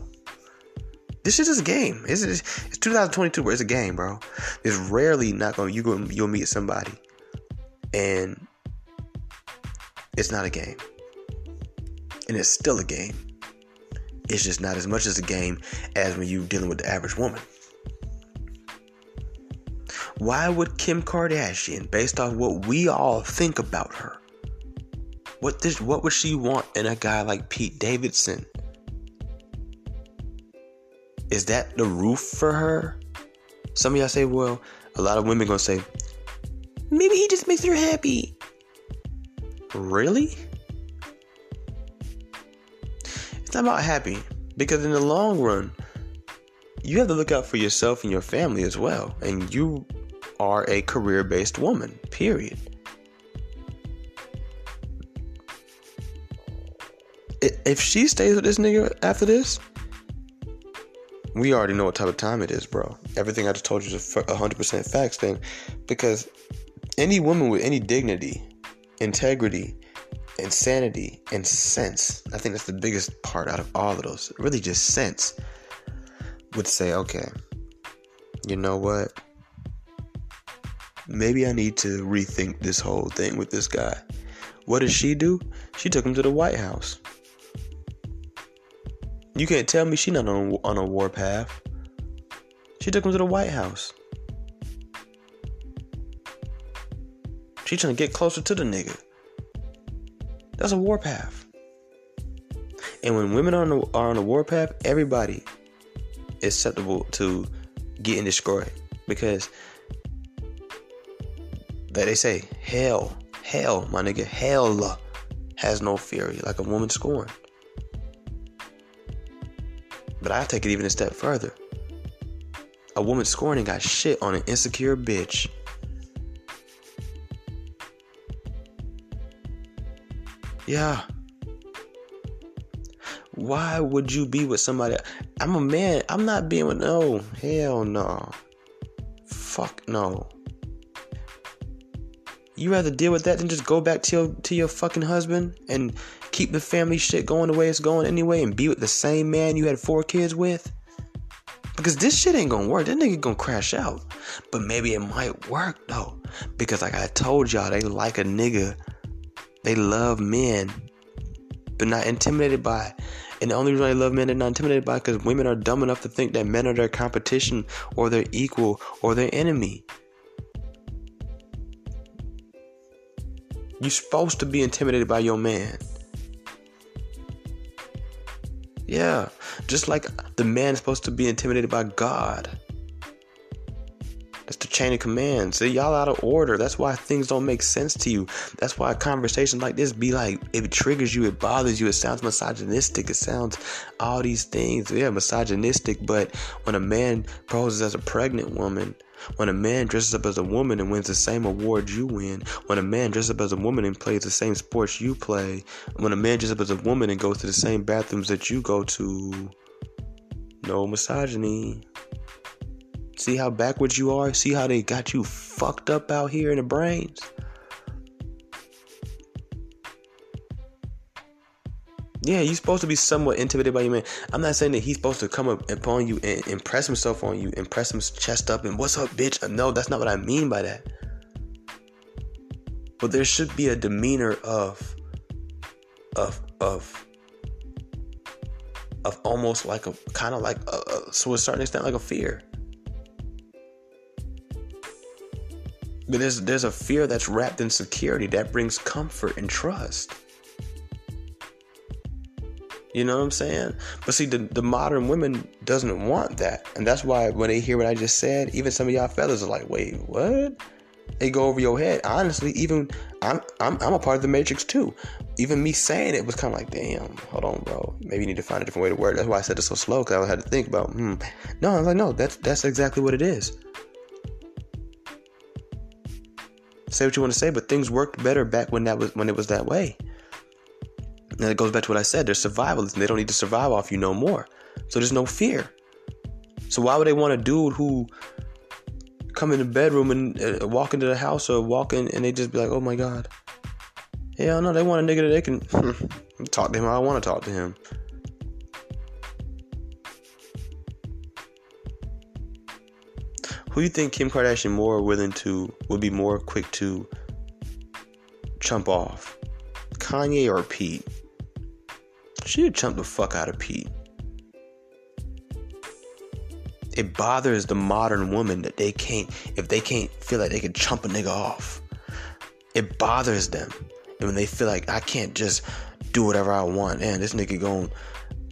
This shit is a game. It's, it's, it's 2022, bro. It's a game, bro. It's rarely not gonna you go you'll meet somebody and it's not a game. And it's still a game. It's just not as much as a game as when you're dealing with the average woman. Why would Kim Kardashian, based off what we all think about her, what this what would she want in a guy like Pete Davidson? Is that the roof for her? Some of y'all say, well, a lot of women gonna say, maybe he just makes her happy. Really? It's not about happy because in the long run, you have to look out for yourself and your family as well. And you are a career based woman, period. If she stays with this nigga after this, we already know what type of time it is, bro. Everything I just told you is a 100% facts thing. Because any woman with any dignity, integrity, insanity, and sense, I think that's the biggest part out of all of those, really just sense, would say, okay, you know what? Maybe I need to rethink this whole thing with this guy. What did she do? She took him to the White House. You can't tell me she's not on, on a warpath. She took him to the White House. She trying to get closer to the nigga. That's a warpath. And when women are on, a, are on a warpath, everybody is susceptible to getting destroyed because that they say hell, hell, my nigga, hell has no fury like a woman scorned. But I take it even a step further. A woman scorning got shit on an insecure bitch. Yeah. Why would you be with somebody? I'm a man. I'm not being with no. Hell no. Fuck no. You rather deal with that than just go back to your to your fucking husband and keep the family shit going the way it's going anyway and be with the same man you had four kids with? Because this shit ain't gonna work. That nigga gonna crash out. But maybe it might work though. Because like I told y'all, they like a nigga. They love men, but not intimidated by. And the only reason they love men they're not intimidated by because women are dumb enough to think that men are their competition or their equal or their enemy. You're supposed to be intimidated by your man. Yeah, just like the man is supposed to be intimidated by God. That's the chain of command. See, y'all out of order. That's why things don't make sense to you. That's why conversations like this be like, it triggers you, it bothers you, it sounds misogynistic, it sounds all these things. Yeah, misogynistic, but when a man poses as a pregnant woman, when a man dresses up as a woman and wins the same award you win, when a man dresses up as a woman and plays the same sports you play, when a man dresses up as a woman and goes to the same bathrooms that you go to, no misogyny. See how backwards you are? See how they got you fucked up out here in the brains? Yeah, you're supposed to be somewhat intimidated by your man. I'm not saying that he's supposed to come up upon you and impress himself on you, impress his chest up and what's up, bitch? No, that's not what I mean by that. But there should be a demeanor of of of of almost like a kind of like a, a, a certain extent like a fear. But there's there's a fear that's wrapped in security that brings comfort and trust. You know what I'm saying? But see, the, the modern women doesn't want that, and that's why when they hear what I just said, even some of y'all fellas are like, "Wait, what?" It go over your head. Honestly, even I'm I'm I'm a part of the matrix too. Even me saying it was kind of like, damn, hold on, bro. Maybe you need to find a different way to word. That's why I said it so slow because I had to think about. Hmm. No, I was like, no, that's that's exactly what it is. Say what you want to say, but things worked better back when that was when it was that way. And it goes back to what I said. They're survivalists they don't need to survive off you no more. So there's no fear. So why would they want a dude who come in the bedroom and uh, walk into the house or walk in and they just be like, oh my god. Yeah, no, they want a nigga that they can talk to him. I want to talk to him. Who you think Kim Kardashian more willing to would be more quick to chump off? Kanye or Pete? She'd chump the fuck out of Pete. It bothers the modern woman that they can't if they can't feel like they can chump a nigga off. It bothers them. And when they feel like I can't just do whatever I want, and this nigga going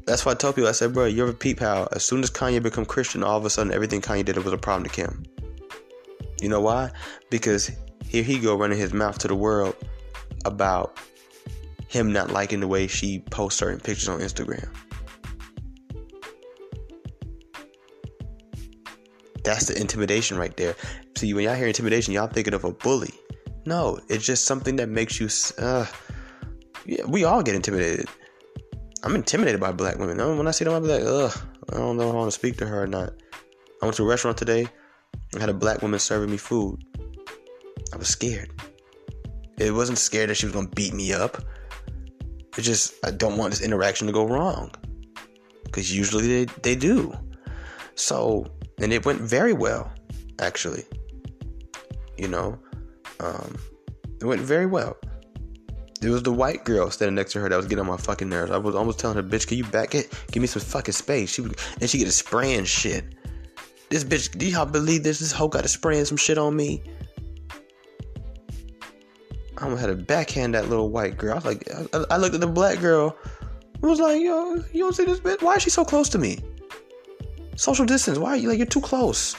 that's why I told people I said, bro, you're a peep how as soon as Kanye become Christian, all of a sudden everything Kanye did was a problem to Kim. You know why? Because here he go running his mouth to the world about him not liking the way she posts certain pictures on Instagram. That's the intimidation right there. See, when y'all hear intimidation, y'all thinking of a bully. No, it's just something that makes you. Uh, yeah, we all get intimidated. I'm intimidated by black women. When I see them, be like, ugh, I don't know if I want to speak to her or not. I went to a restaurant today and had a black woman serving me food. I was scared. It wasn't scared that she was going to beat me up. It's just, I don't want this interaction to go wrong. Because usually they, they do. So, and it went very well, actually. You know, um, it went very well. It was the white girl standing next to her that was getting on my fucking nerves. I was almost telling her, bitch, can you back it? Give me some fucking space. She would, and she get a spraying shit. This bitch, do y'all believe this? This hoe got a spraying some shit on me. I almost had to backhand that little white girl. I was like, I, I looked at the black girl. I was like, yo, you don't see this bitch? Why is she so close to me? Social distance. Why are you like you're too close?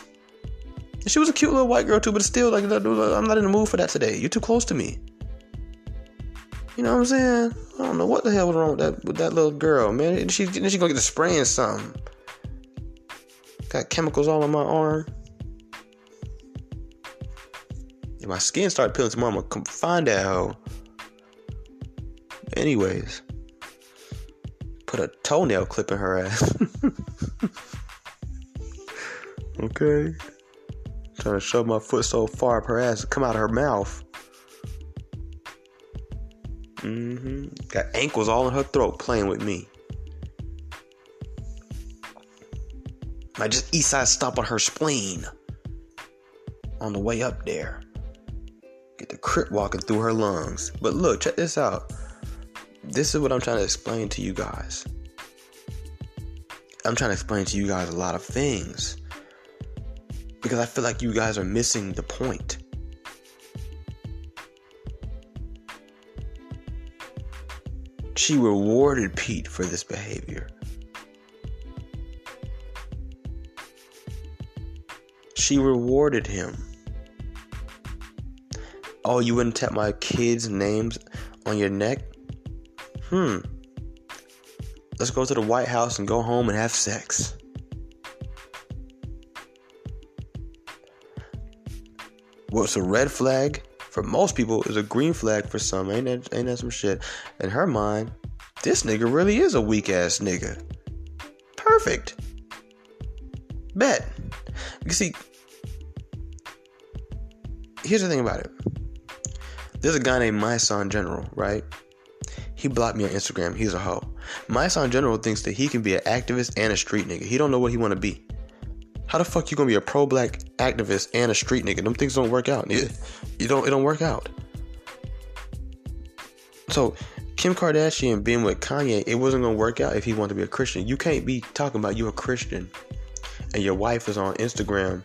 And she was a cute little white girl too, but still, like, I'm not in the mood for that today. You're too close to me. You know what I'm saying? I don't know what the hell was wrong with that with that little girl, man. She she gonna get the spraying something. Got chemicals all on my arm. If my skin started peeling tomorrow, I'm gonna come find that hoe. Anyways, put a toenail clip in her ass. okay. Trying to shove my foot so far up her ass, to come out of her mouth. Mm-hmm. Got ankles all in her throat playing with me. I just east side stop on her spleen. On the way up there. Get the crip walking through her lungs. But look, check this out. This is what I'm trying to explain to you guys. I'm trying to explain to you guys a lot of things. Because I feel like you guys are missing the point. She rewarded Pete for this behavior. She rewarded him. Oh, you wouldn't tap my kids' names on your neck? Hmm. Let's go to the White House and go home and have sex. What's a red flag for most people is a green flag for some. Ain't that, ain't that some shit? In her mind, this nigga really is a weak ass nigga. Perfect. Bet. You see, here's the thing about it. There's a guy named Mysonne General, right? He blocked me on Instagram. He's a hoe. Mysonne General thinks that he can be an activist and a street nigga. He don't know what he want to be. How the fuck you gonna be a pro-black activist and a street nigga? Them things don't work out. You don't. It don't work out. So Kim Kardashian being with Kanye, it wasn't gonna work out if he wanted to be a Christian. You can't be talking about you a Christian and your wife is on Instagram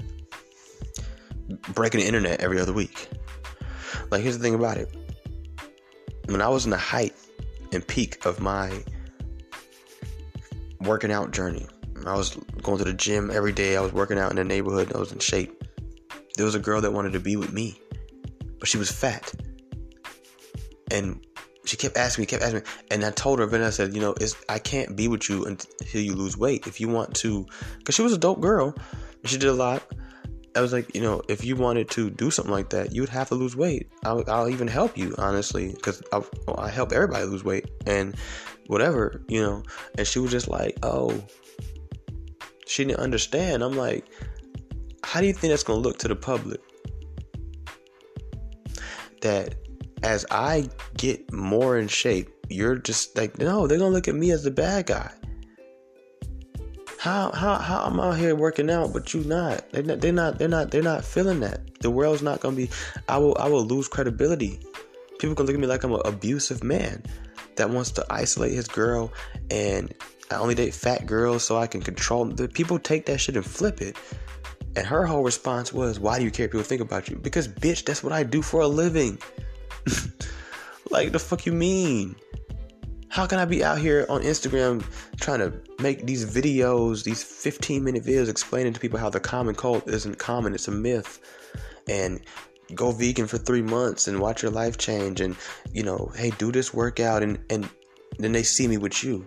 breaking the internet every other week. Like here's the thing about it. When I was in the height and peak of my working out journey, I was going to the gym every day. I was working out in the neighborhood. I was in shape. There was a girl that wanted to be with me. but she was fat. And she kept asking me, kept asking me, and I told her, then I said, you know, it's I can't be with you until you lose weight. If you want to, because she was a dope girl, she did a lot. I was like, you know, if you wanted to do something like that, you would have to lose weight. I'll, I'll even help you, honestly, because I, I help everybody lose weight and whatever, you know. And she was just like, oh, she didn't understand. I'm like, how do you think that's gonna look to the public? That as I get more in shape, you're just like, no, they're gonna look at me as the bad guy. How how how I'm out here working out, but you not. They're not they're not they're not they're not feeling that. The world's not gonna be. I will I will lose credibility. People can look at me like I'm an abusive man that wants to isolate his girl and I only date fat girls so I can control. The people take that shit and flip it. And her whole response was, Why do you care people think about you? Because bitch, that's what I do for a living. like the fuck you mean? How can I be out here on Instagram trying to make these videos, these 15 minute videos explaining to people how the common cold isn't common, it's a myth. And go vegan for three months and watch your life change and you know, hey, do this workout and and then they see me with you.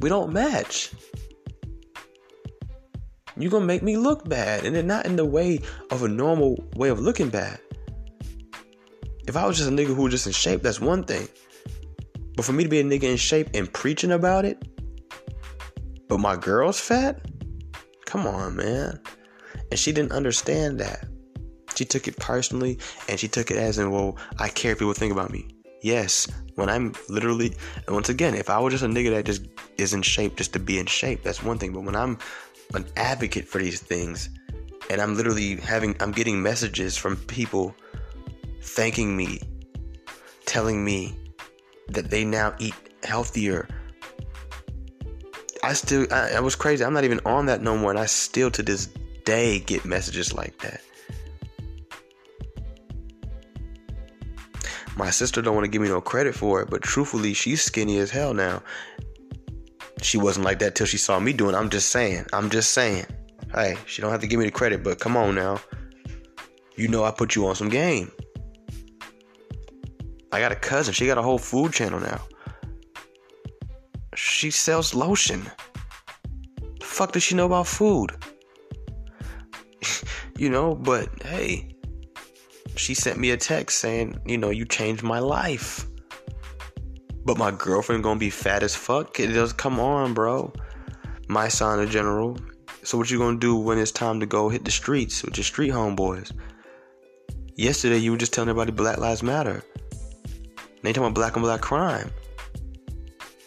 We don't match. You're gonna make me look bad, and not in the way of a normal way of looking bad. If I was just a nigga who was just in shape, that's one thing. But for me to be a nigga in shape and preaching about it, but my girl's fat? Come on, man. And she didn't understand that. She took it personally and she took it as in, well, I care if people think about me. Yes, when I'm literally, and once again, if I was just a nigga that just is in shape just to be in shape, that's one thing. But when I'm an advocate for these things and I'm literally having, I'm getting messages from people thanking me, telling me that they now eat healthier. I still, I, I was crazy. I'm not even on that no more, and I still to this day get messages like that. My sister don't want to give me no credit for it, but truthfully, she's skinny as hell now. She wasn't like that till she saw me doing. It. I'm just saying. I'm just saying. Hey, she don't have to give me the credit, but come on now. You know I put you on some game. I got a cousin. She got a whole food channel now. She sells lotion. The fuck does she know about food? you know, but hey, she sent me a text saying, you know, you changed my life. But my girlfriend gonna be fat as fuck. It does come on, bro. My son in general. So what you gonna do when it's time to go hit the streets with your street homeboys? Yesterday you were just telling everybody Black Lives Matter. They talking about black and black crime.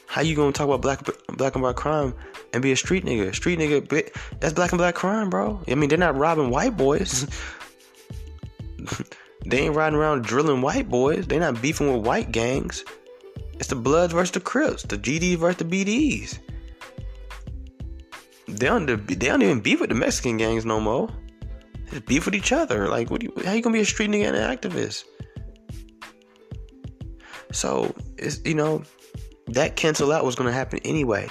How you gonna talk about black black and black crime and be a street nigga? Street nigga, that's black and black crime, bro. I mean, they're not robbing white boys. they ain't riding around drilling white boys. They not beefing with white gangs. It's the Bloods versus the Crips, the GDs versus the BDs. They don't they don't even beef with the Mexican gangs no more. They just beef with each other. Like, what? You, how you gonna be a street nigga and an activist? So it's you know that cancel out was to happen anyway.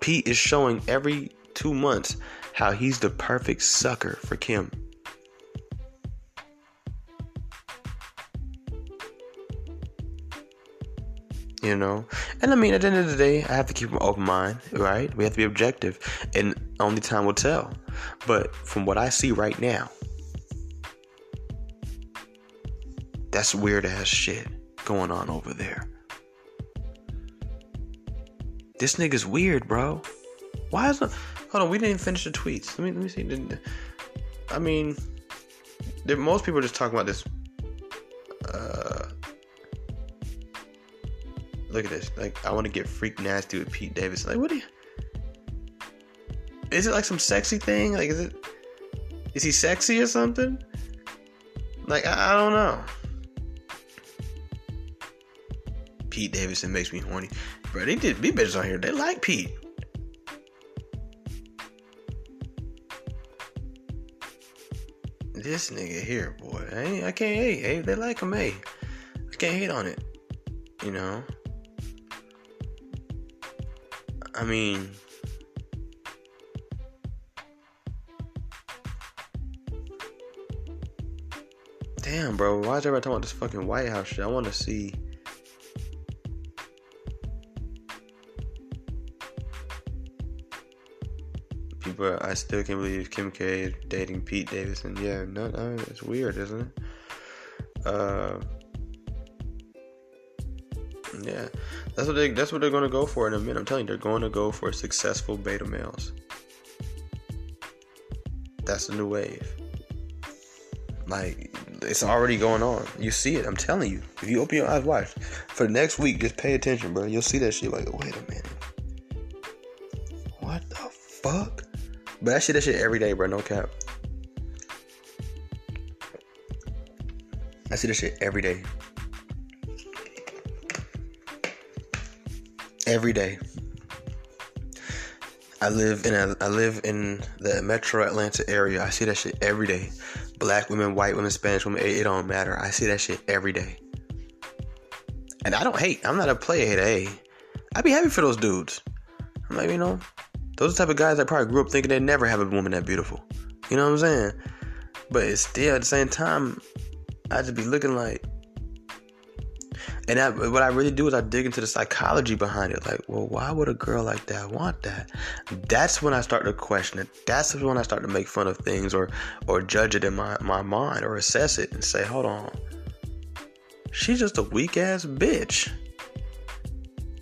Pete is showing every two months how he's the perfect sucker for Kim. You know, and I mean, at the end of the day, I have to keep an open mind, right? We have to be objective, and only time will tell. But from what I see right now, That's weird ass shit going on over there. This nigga's weird, bro. Why is it? Hold on, we didn't finish the tweets. Let me let me see. I mean, most people are just talking about this. Uh, look at this. Like, I want to get freak nasty with Pete Davidson. Like, what do you? Is it like some sexy thing? Like, is it? Is he sexy or something? Like, I, I don't know. Pete Davidson makes me horny. Bro, they did be bitches on here. They like Pete. this nigga here, boy. I, I can't hate. Hey, they like him. Hey, I can't hate on it. You know. I mean, damn, bro. Why is everybody talking about this fucking White House shit? I want to see People, I still can't believe Kim K dating Pete Davidson. Yeah, no, no, it's weird, isn't it? Uh, yeah, that's what they that's what they're gonna go for in a minute. I'm telling you, they're going to go for successful beta males. That's the new wave. Like it's already going on. You see it. I'm telling you. If you open your eyes, watch. For the next week, just pay attention, bro. You'll see that shit. Like, wait a minute. What the fuck? But I see that shit every day, bro. No cap. I see that shit every day. Every day. I live in a I live in the Metro Atlanta area. I see that shit every day. Black women, white women, Spanish women, it, it don't matter. I see that shit every day. And I don't hate. I'm not a player hater. Hey, I'd be happy for those dudes. I'm like, you know, those are the type of guys that probably grew up thinking they'd never have a woman that beautiful. You know what I'm saying? But it's still at the same time, I just be looking like, and I, what I really do is I dig into the psychology behind it. Like, well, why would a girl like that want that? That's when I start to question it. That's when I start to make fun of things or or judge it in my, my mind or assess it and say, hold on. She's just a weak ass bitch.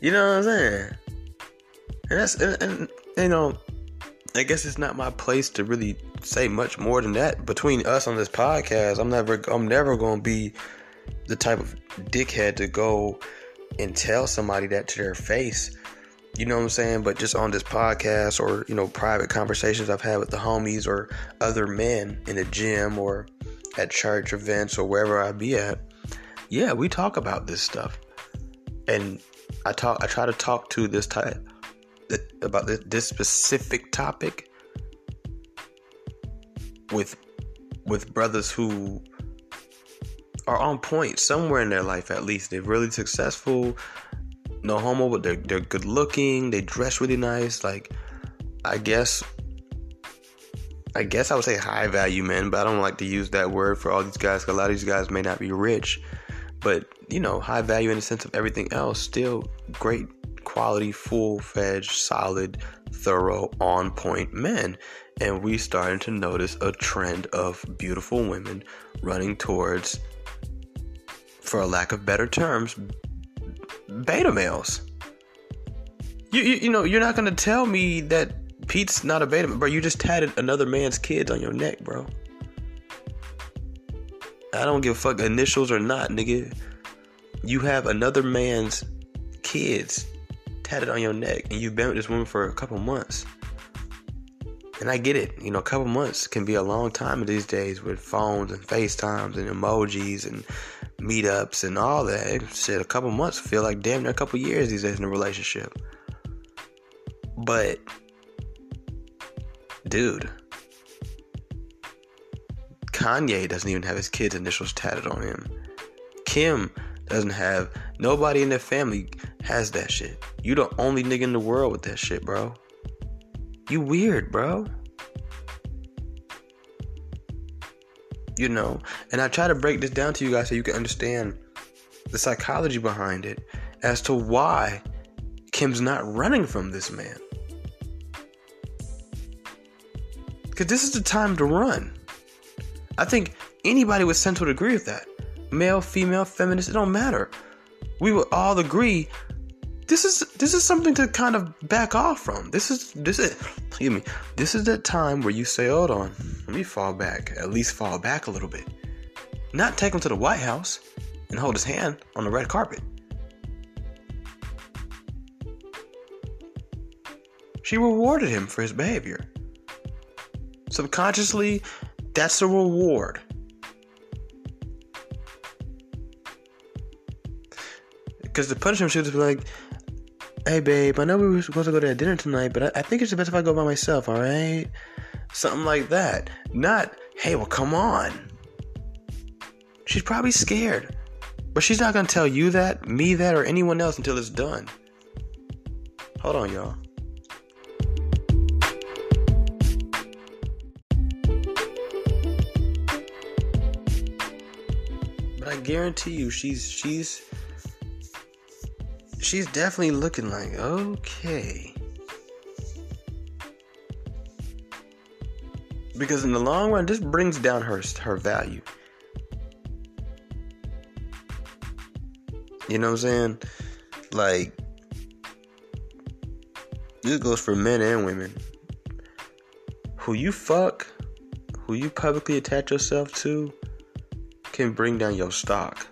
You know what I'm saying? And that's and, and you know, I guess it's not my place to really say much more than that. Between us on this podcast, I'm never I'm never gonna be the type of dickhead to go and tell somebody that to their face. You know what I'm saying? But just on this podcast or, you know, private conversations I've had with the homies or other men in the gym or at church events or wherever I be at, yeah, we talk about this stuff. And I talk I try to talk to this type about this, specific topic with with brothers who are on point somewhere in their life at least. They're really successful. No homo, but they're they're good looking. They dress really nice. Like I guess I guess I would say high value men, but I don't like to use that word for all these guys. A lot of these guys may not be rich, but you know, high value in the sense of everything else. Still great quality, full fledged, solid, thorough, on point men. And we starting to notice a trend of beautiful women running towards for a lack of better terms, beta males. You, you, you know, you're not gonna tell me that Pete's not a beta, bro. You just tatted another man's kids on your neck, bro. I don't give a fuck initials or not, nigga. You have another man's kids tatted on your neck, and you've been with this woman for a couple months. And I get it, you know, a couple months can be a long time these days with phones and FaceTimes and emojis and meetups and all that. Shit, a couple months feel like damn near a couple years these days in a relationship. But, dude, Kanye doesn't even have his kids' initials tatted on him. Kim doesn't have nobody in their family has that shit. You the only nigga in the world with that shit, bro. You weird, bro. You know, and I try to break this down to you guys so you can understand the psychology behind it as to why Kim's not running from this man. Because this is the time to run. I think anybody with sense would agree with that. Male, female, feminist, it don't matter. We would all agree this is this is something to kind of back off from. This is this is excuse me. This is the time where you say, "Hold on, let me fall back. At least fall back a little bit. Not take him to the White House and hold his hand on the red carpet." She rewarded him for his behavior. Subconsciously, that's a reward. Because the punishment should be like, hey babe, I know we were supposed to go to dinner tonight, but I, I think it's the best if I go by myself, all right? Something like that. Not, hey, well, come on. She's probably scared. But she's not gonna tell you that, me that, or anyone else until it's done. Hold on, y'all. But I guarantee you, she's she's she's definitely looking like okay. Because in the long run, this brings down her her value. You know what I'm saying? Like, this goes for men and women. Who you fuck, who you publicly attach yourself to, can bring down your stock.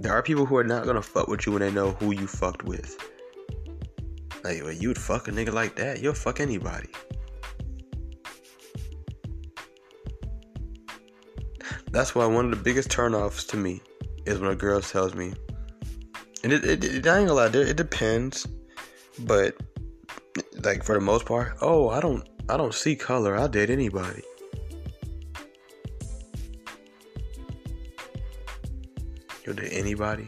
There are people who are not gonna fuck with you when they know who you fucked with. Like, well, you'd fuck a nigga like that, you'll fuck anybody. That's why one of the biggest turnoffs to me is when a girl tells me, and it, it, it I ain't gonna lie, it depends, but like for the most part, oh, I don't, I don't see color. I'll date anybody. Date anybody.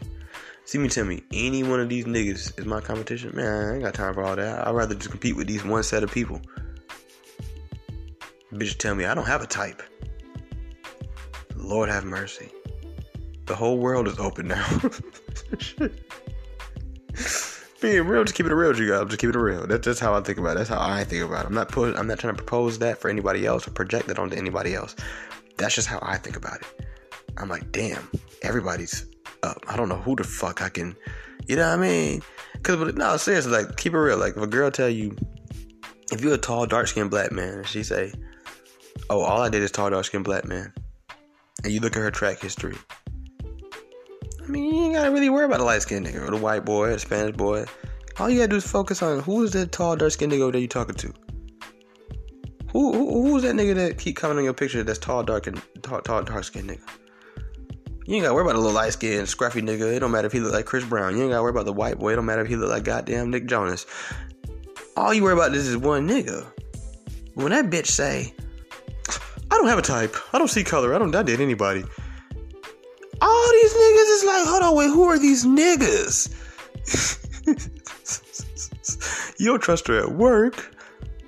See me tell me any one of these niggas is my competition. Man, I ain't got time for all that. I'd rather just compete with these one set of people. Bitch tell me I don't have a type. Lord have mercy. The whole world is open now. Being real, just keep it real, you guys. Just keep it real. That's just how I think about it. That's how I think about it. I'm not put, I'm not trying to propose that for anybody else or project it onto anybody else. That's just how I think about it. I'm like, damn, everybody's up. I don't know who the fuck I can, you know what I mean? Cause but no, seriously, like keep it real. Like if a girl tell you, if you're a tall, dark skinned black man, and she say, "Oh, all I did is tall, dark skinned black man," and you look at her track history. I mean, you ain't gotta really worry about a light skinned nigga or the white boy or the Spanish boy. All you gotta do is focus on who's that tall, dark skinned nigga that you talking to. Who, who who's that nigga that keep coming on your picture that's tall, dark, and tall, tall dark skinned nigga? You ain't gotta worry about a little light skinned, scruffy nigga. It don't matter if he look like Chris Brown. You ain't gotta worry about the white boy. It don't matter if he look like goddamn Nick Jonas. All you worry about is this one nigga. When that bitch say, I don't have a type. I don't see color. I don't I date anybody. All these niggas is like, hold on, wait, who are these niggas? you don't trust her at work.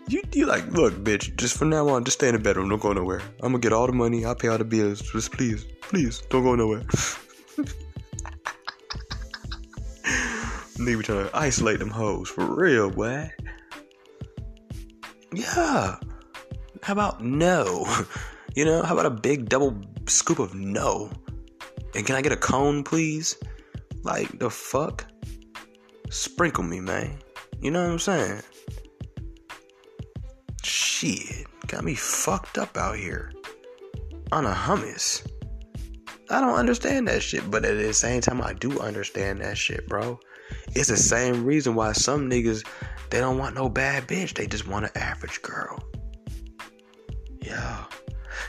You you like, look, bitch, just from now on, just stay in the bedroom, don't go nowhere. I'm gonna get all the money, I'll pay all the bills. Just please, please, don't go nowhere. Nigga trying to isolate them hoes for real, boy. Yeah. How about no? You know, how about a big double scoop of no? And can I get a cone, please? Like, the fuck? Sprinkle me, man. You know what I'm saying? Shit. Got me fucked up out here. On a hummus. I don't understand that shit, but at the same time, I do understand that shit, bro. It's the same reason why some niggas they don't want no bad bitch. They just want an average girl. Yeah.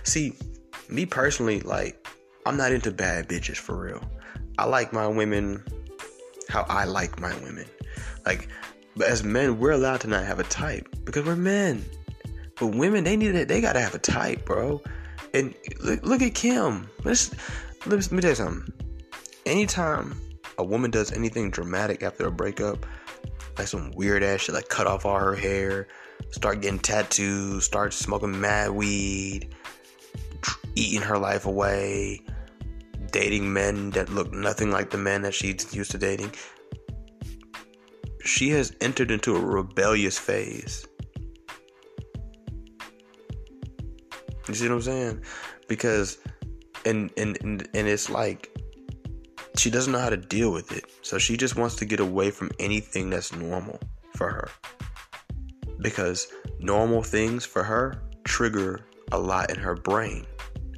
See, me personally, like, I'm not into bad bitches for real. I like my women how I like my women. Like, but as men, we're allowed to not have a type because we're men. But women, they need it. They gotta have a type, bro. And look, look at Kim. Let's, let me tell you something. Anytime a woman does anything dramatic after a breakup, like some weird ass shit, like cut off all her hair, start getting tattoos, start smoking mad weed, eating her life away, dating men that look nothing like the men that she's used to dating. She has entered into a rebellious phase. You see what I'm saying? Because and and and, and it's like she doesn't know how to deal with it. So she just wants to get away from anything that's normal for her. Because normal things for her trigger a lot in her brain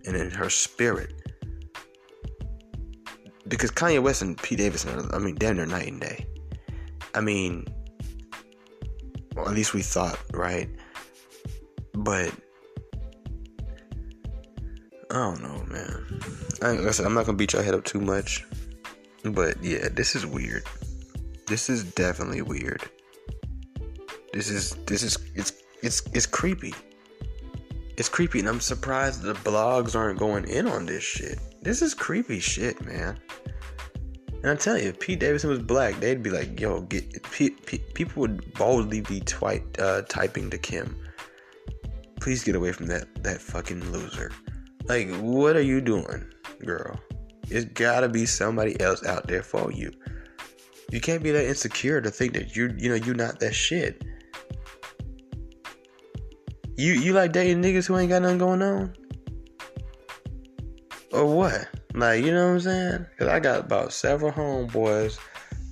and in her spirit. Because Kanye West and Pete Davidson, I mean, damn near night and day. I mean, well, at least we thought, right? But I don't know, man. I, like I said, I'm not gonna beat your head up too much, but yeah, this is weird. This is definitely weird. This is this is it's it's it's creepy. It's creepy, and I'm surprised the blogs aren't going in on this shit. This is creepy shit, man. And I tell you, if Pete Davidson was black, they'd be like, "Yo, get." P- P- people would boldly be twi- uh, typing to Kim please get away from that that fucking loser. Like, what are you doing, girl? It's gotta be somebody else out there for you. You can't be that insecure to think that you you know you're not that shit. You you like dating niggas who ain't got nothing going on? Or what? Like, you know what I'm saying? Cause I got about several homeboys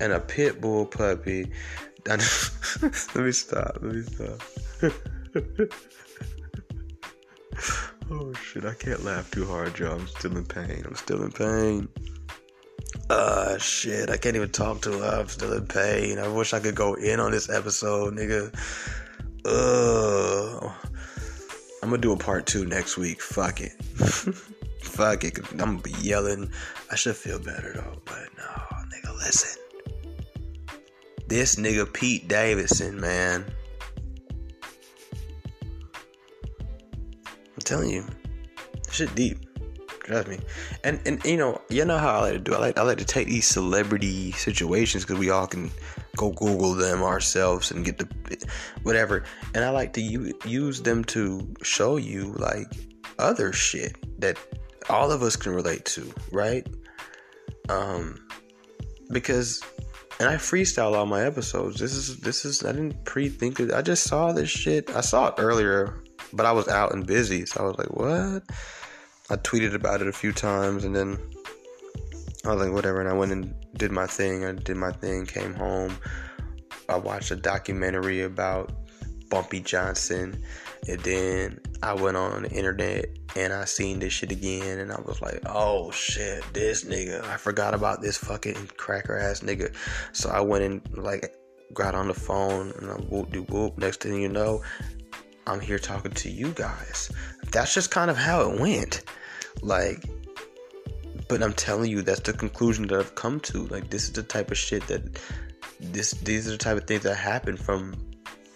and a pit bull puppy. let me stop. Let me stop. oh shit, I can't laugh too hard, y'all. I'm still in pain. I'm still in pain. Uh shit, I can't even talk to her. I'm still in pain. I wish I could go in on this episode, nigga. Uh I'm gonna do a part two next week. Fuck it. Fuck it. I'm gonna be yelling. I should feel better though, but no, nigga, listen. This nigga Pete Davidson, man. Telling you, shit deep. Trust me. And and you know, you know how I like to do. I like I like to take these celebrity situations because we all can go Google them ourselves and get the whatever. And I like to use them to show you like other shit that all of us can relate to, right? Um, because and I freestyle all my episodes. This is this is I didn't pre-think it. I just saw this shit. I saw it earlier, but I was out and busy, so I was like, "What?" I tweeted about it a few times, and then I was like, "Whatever." And I went and did my thing. I did my thing. Came home. I watched a documentary about Bumpy Johnson, and then I went on the internet and I seen this shit again, and I was like, oh shit, this nigga. I forgot about this fucking cracker ass nigga. So I went and like got on the phone and I whoop de whoop. Next thing you know, I'm here talking to you guys. That's just kind of how it went. Like, but I'm telling you, that's the conclusion that I've come to. Like, this is the type of shit that this these are the type of things that happen from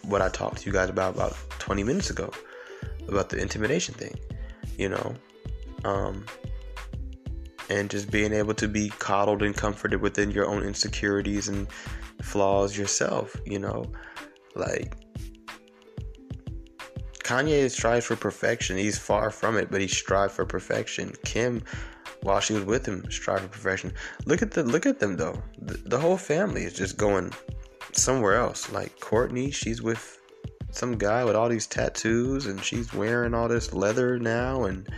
what I talked to you guys about about 20 minutes ago about the intimidation thing, you know, um, and just being able to be coddled and comforted within your own insecurities and flaws yourself, you know, like Kanye strives for perfection. He's far from it, but he strives for perfection. Kim, while she was with him, strived for perfection. Look at the look at them though. The, the whole family is just going somewhere else. Like Kourtney, she's with some guy with all these tattoos and she's wearing all this leather now and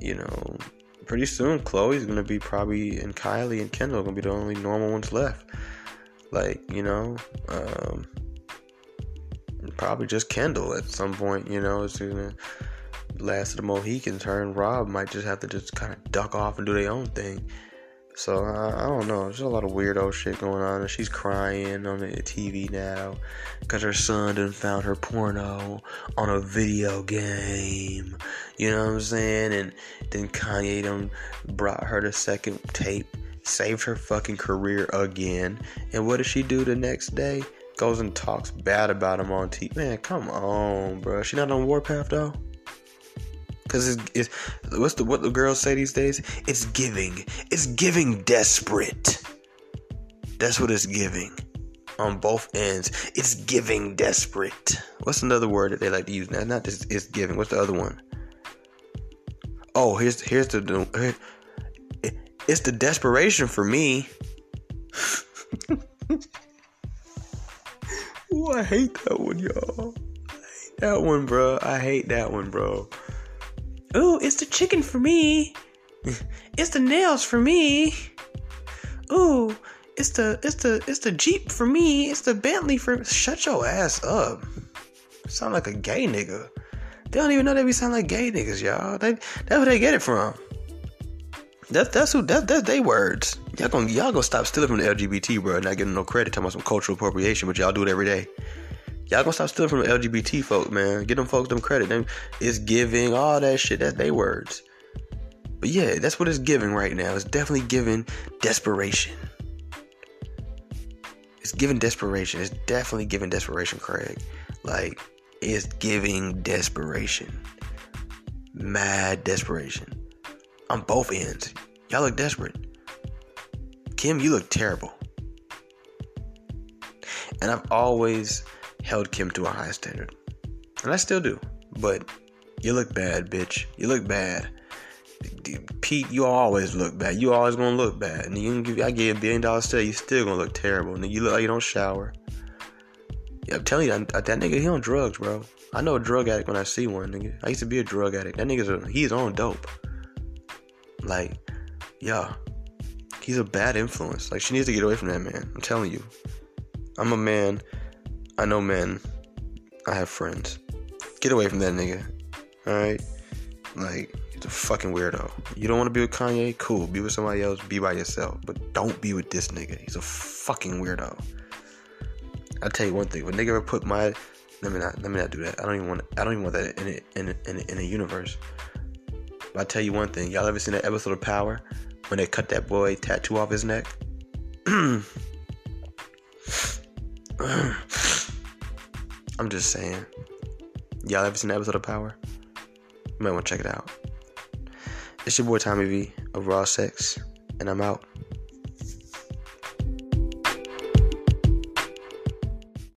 you know pretty soon Khloé's gonna be probably and Kylie and Kendall are gonna be the only normal ones left. Like, you know, um, probably just Kendall at some point, you know, it's gonna last of the Mohicans. Her and Rob might just have to just kind of duck off and do their own thing. So uh, I don't know. There's a lot of weirdo shit going on, and she's crying on the TV now because her son done found her porno on a video game. You know what I'm saying? And then Kanye done brought her the second tape, saved her fucking career again. And what does she do the next day? Goes and talks bad about him on TV. Man, come on, bro. She not on Warpath though. Cause it's, it's what's the what the girls say these days? It's giving. It's giving desperate. That's what it's giving. On both ends, it's giving desperate. What's another word that they like to use now? Not just it's giving. What's the other one? Oh, here's here's the it's the desperation for me. Ooh, I hate that one, y'all. I hate that one, bro. I hate that one, bro. Ooh, it's the chicken for me. it's the nails for me. Ooh, it's the it's the it's the Jeep for me. It's the Bentley for shut your ass up. Sound like a gay nigga. They don't even know they be sound like gay niggas, y'all. They that's where they get it from. That's that's who that that's they words. Y'all gonna y'all gonna stop stealing from the LGBT, bro. Not getting no credit. Talking about some cultural appropriation, but y'all do it every day. Y'all gonna stop stealing from the LGBT folk, man. Get them folks them credit. Them it's giving, all that shit. That's they words. But yeah, that's what it's giving right now. It's definitely giving desperation. It's giving desperation. It's definitely giving desperation, Craig. Like, it's giving desperation. Mad desperation. On both ends. Y'all look desperate. Kim, you look terrible. And I've always held Kim to a high standard. And I still do. but you look bad, bitch. You look bad. Pete, you always look bad. You always gonna look bad. And you give, I give you a billion dollars still, you still gonna look terrible. And you look like you don't shower. Yeah, I'm telling you, that, that nigga, he on drugs, bro. I know a drug addict when I see one, nigga. I used to be a drug addict. That nigga's a, he's on dope. Like, yeah, he's a bad influence. Like, she needs to get away from that man. I'm telling you. I'm a man. I know men. I have friends. Get away from that nigga. Alright? Like, he's a fucking weirdo. You don't want to be with Kanye? Cool. Be with somebody else. Be by yourself. But don't be with this nigga. He's a fucking weirdo. I'll tell you one thing. When nigga ever put my let me not let me not do that. I don't even want I don't even want that in a, in in in a universe. But I tell you one thing. Y'all ever seen that episode of Power when they cut that boy tattoo off his neck? I'm just saying. Y'all ever seen that episode of Power? You might want to check it out. It's your boy Tommy V of Raw Sex, and I'm out.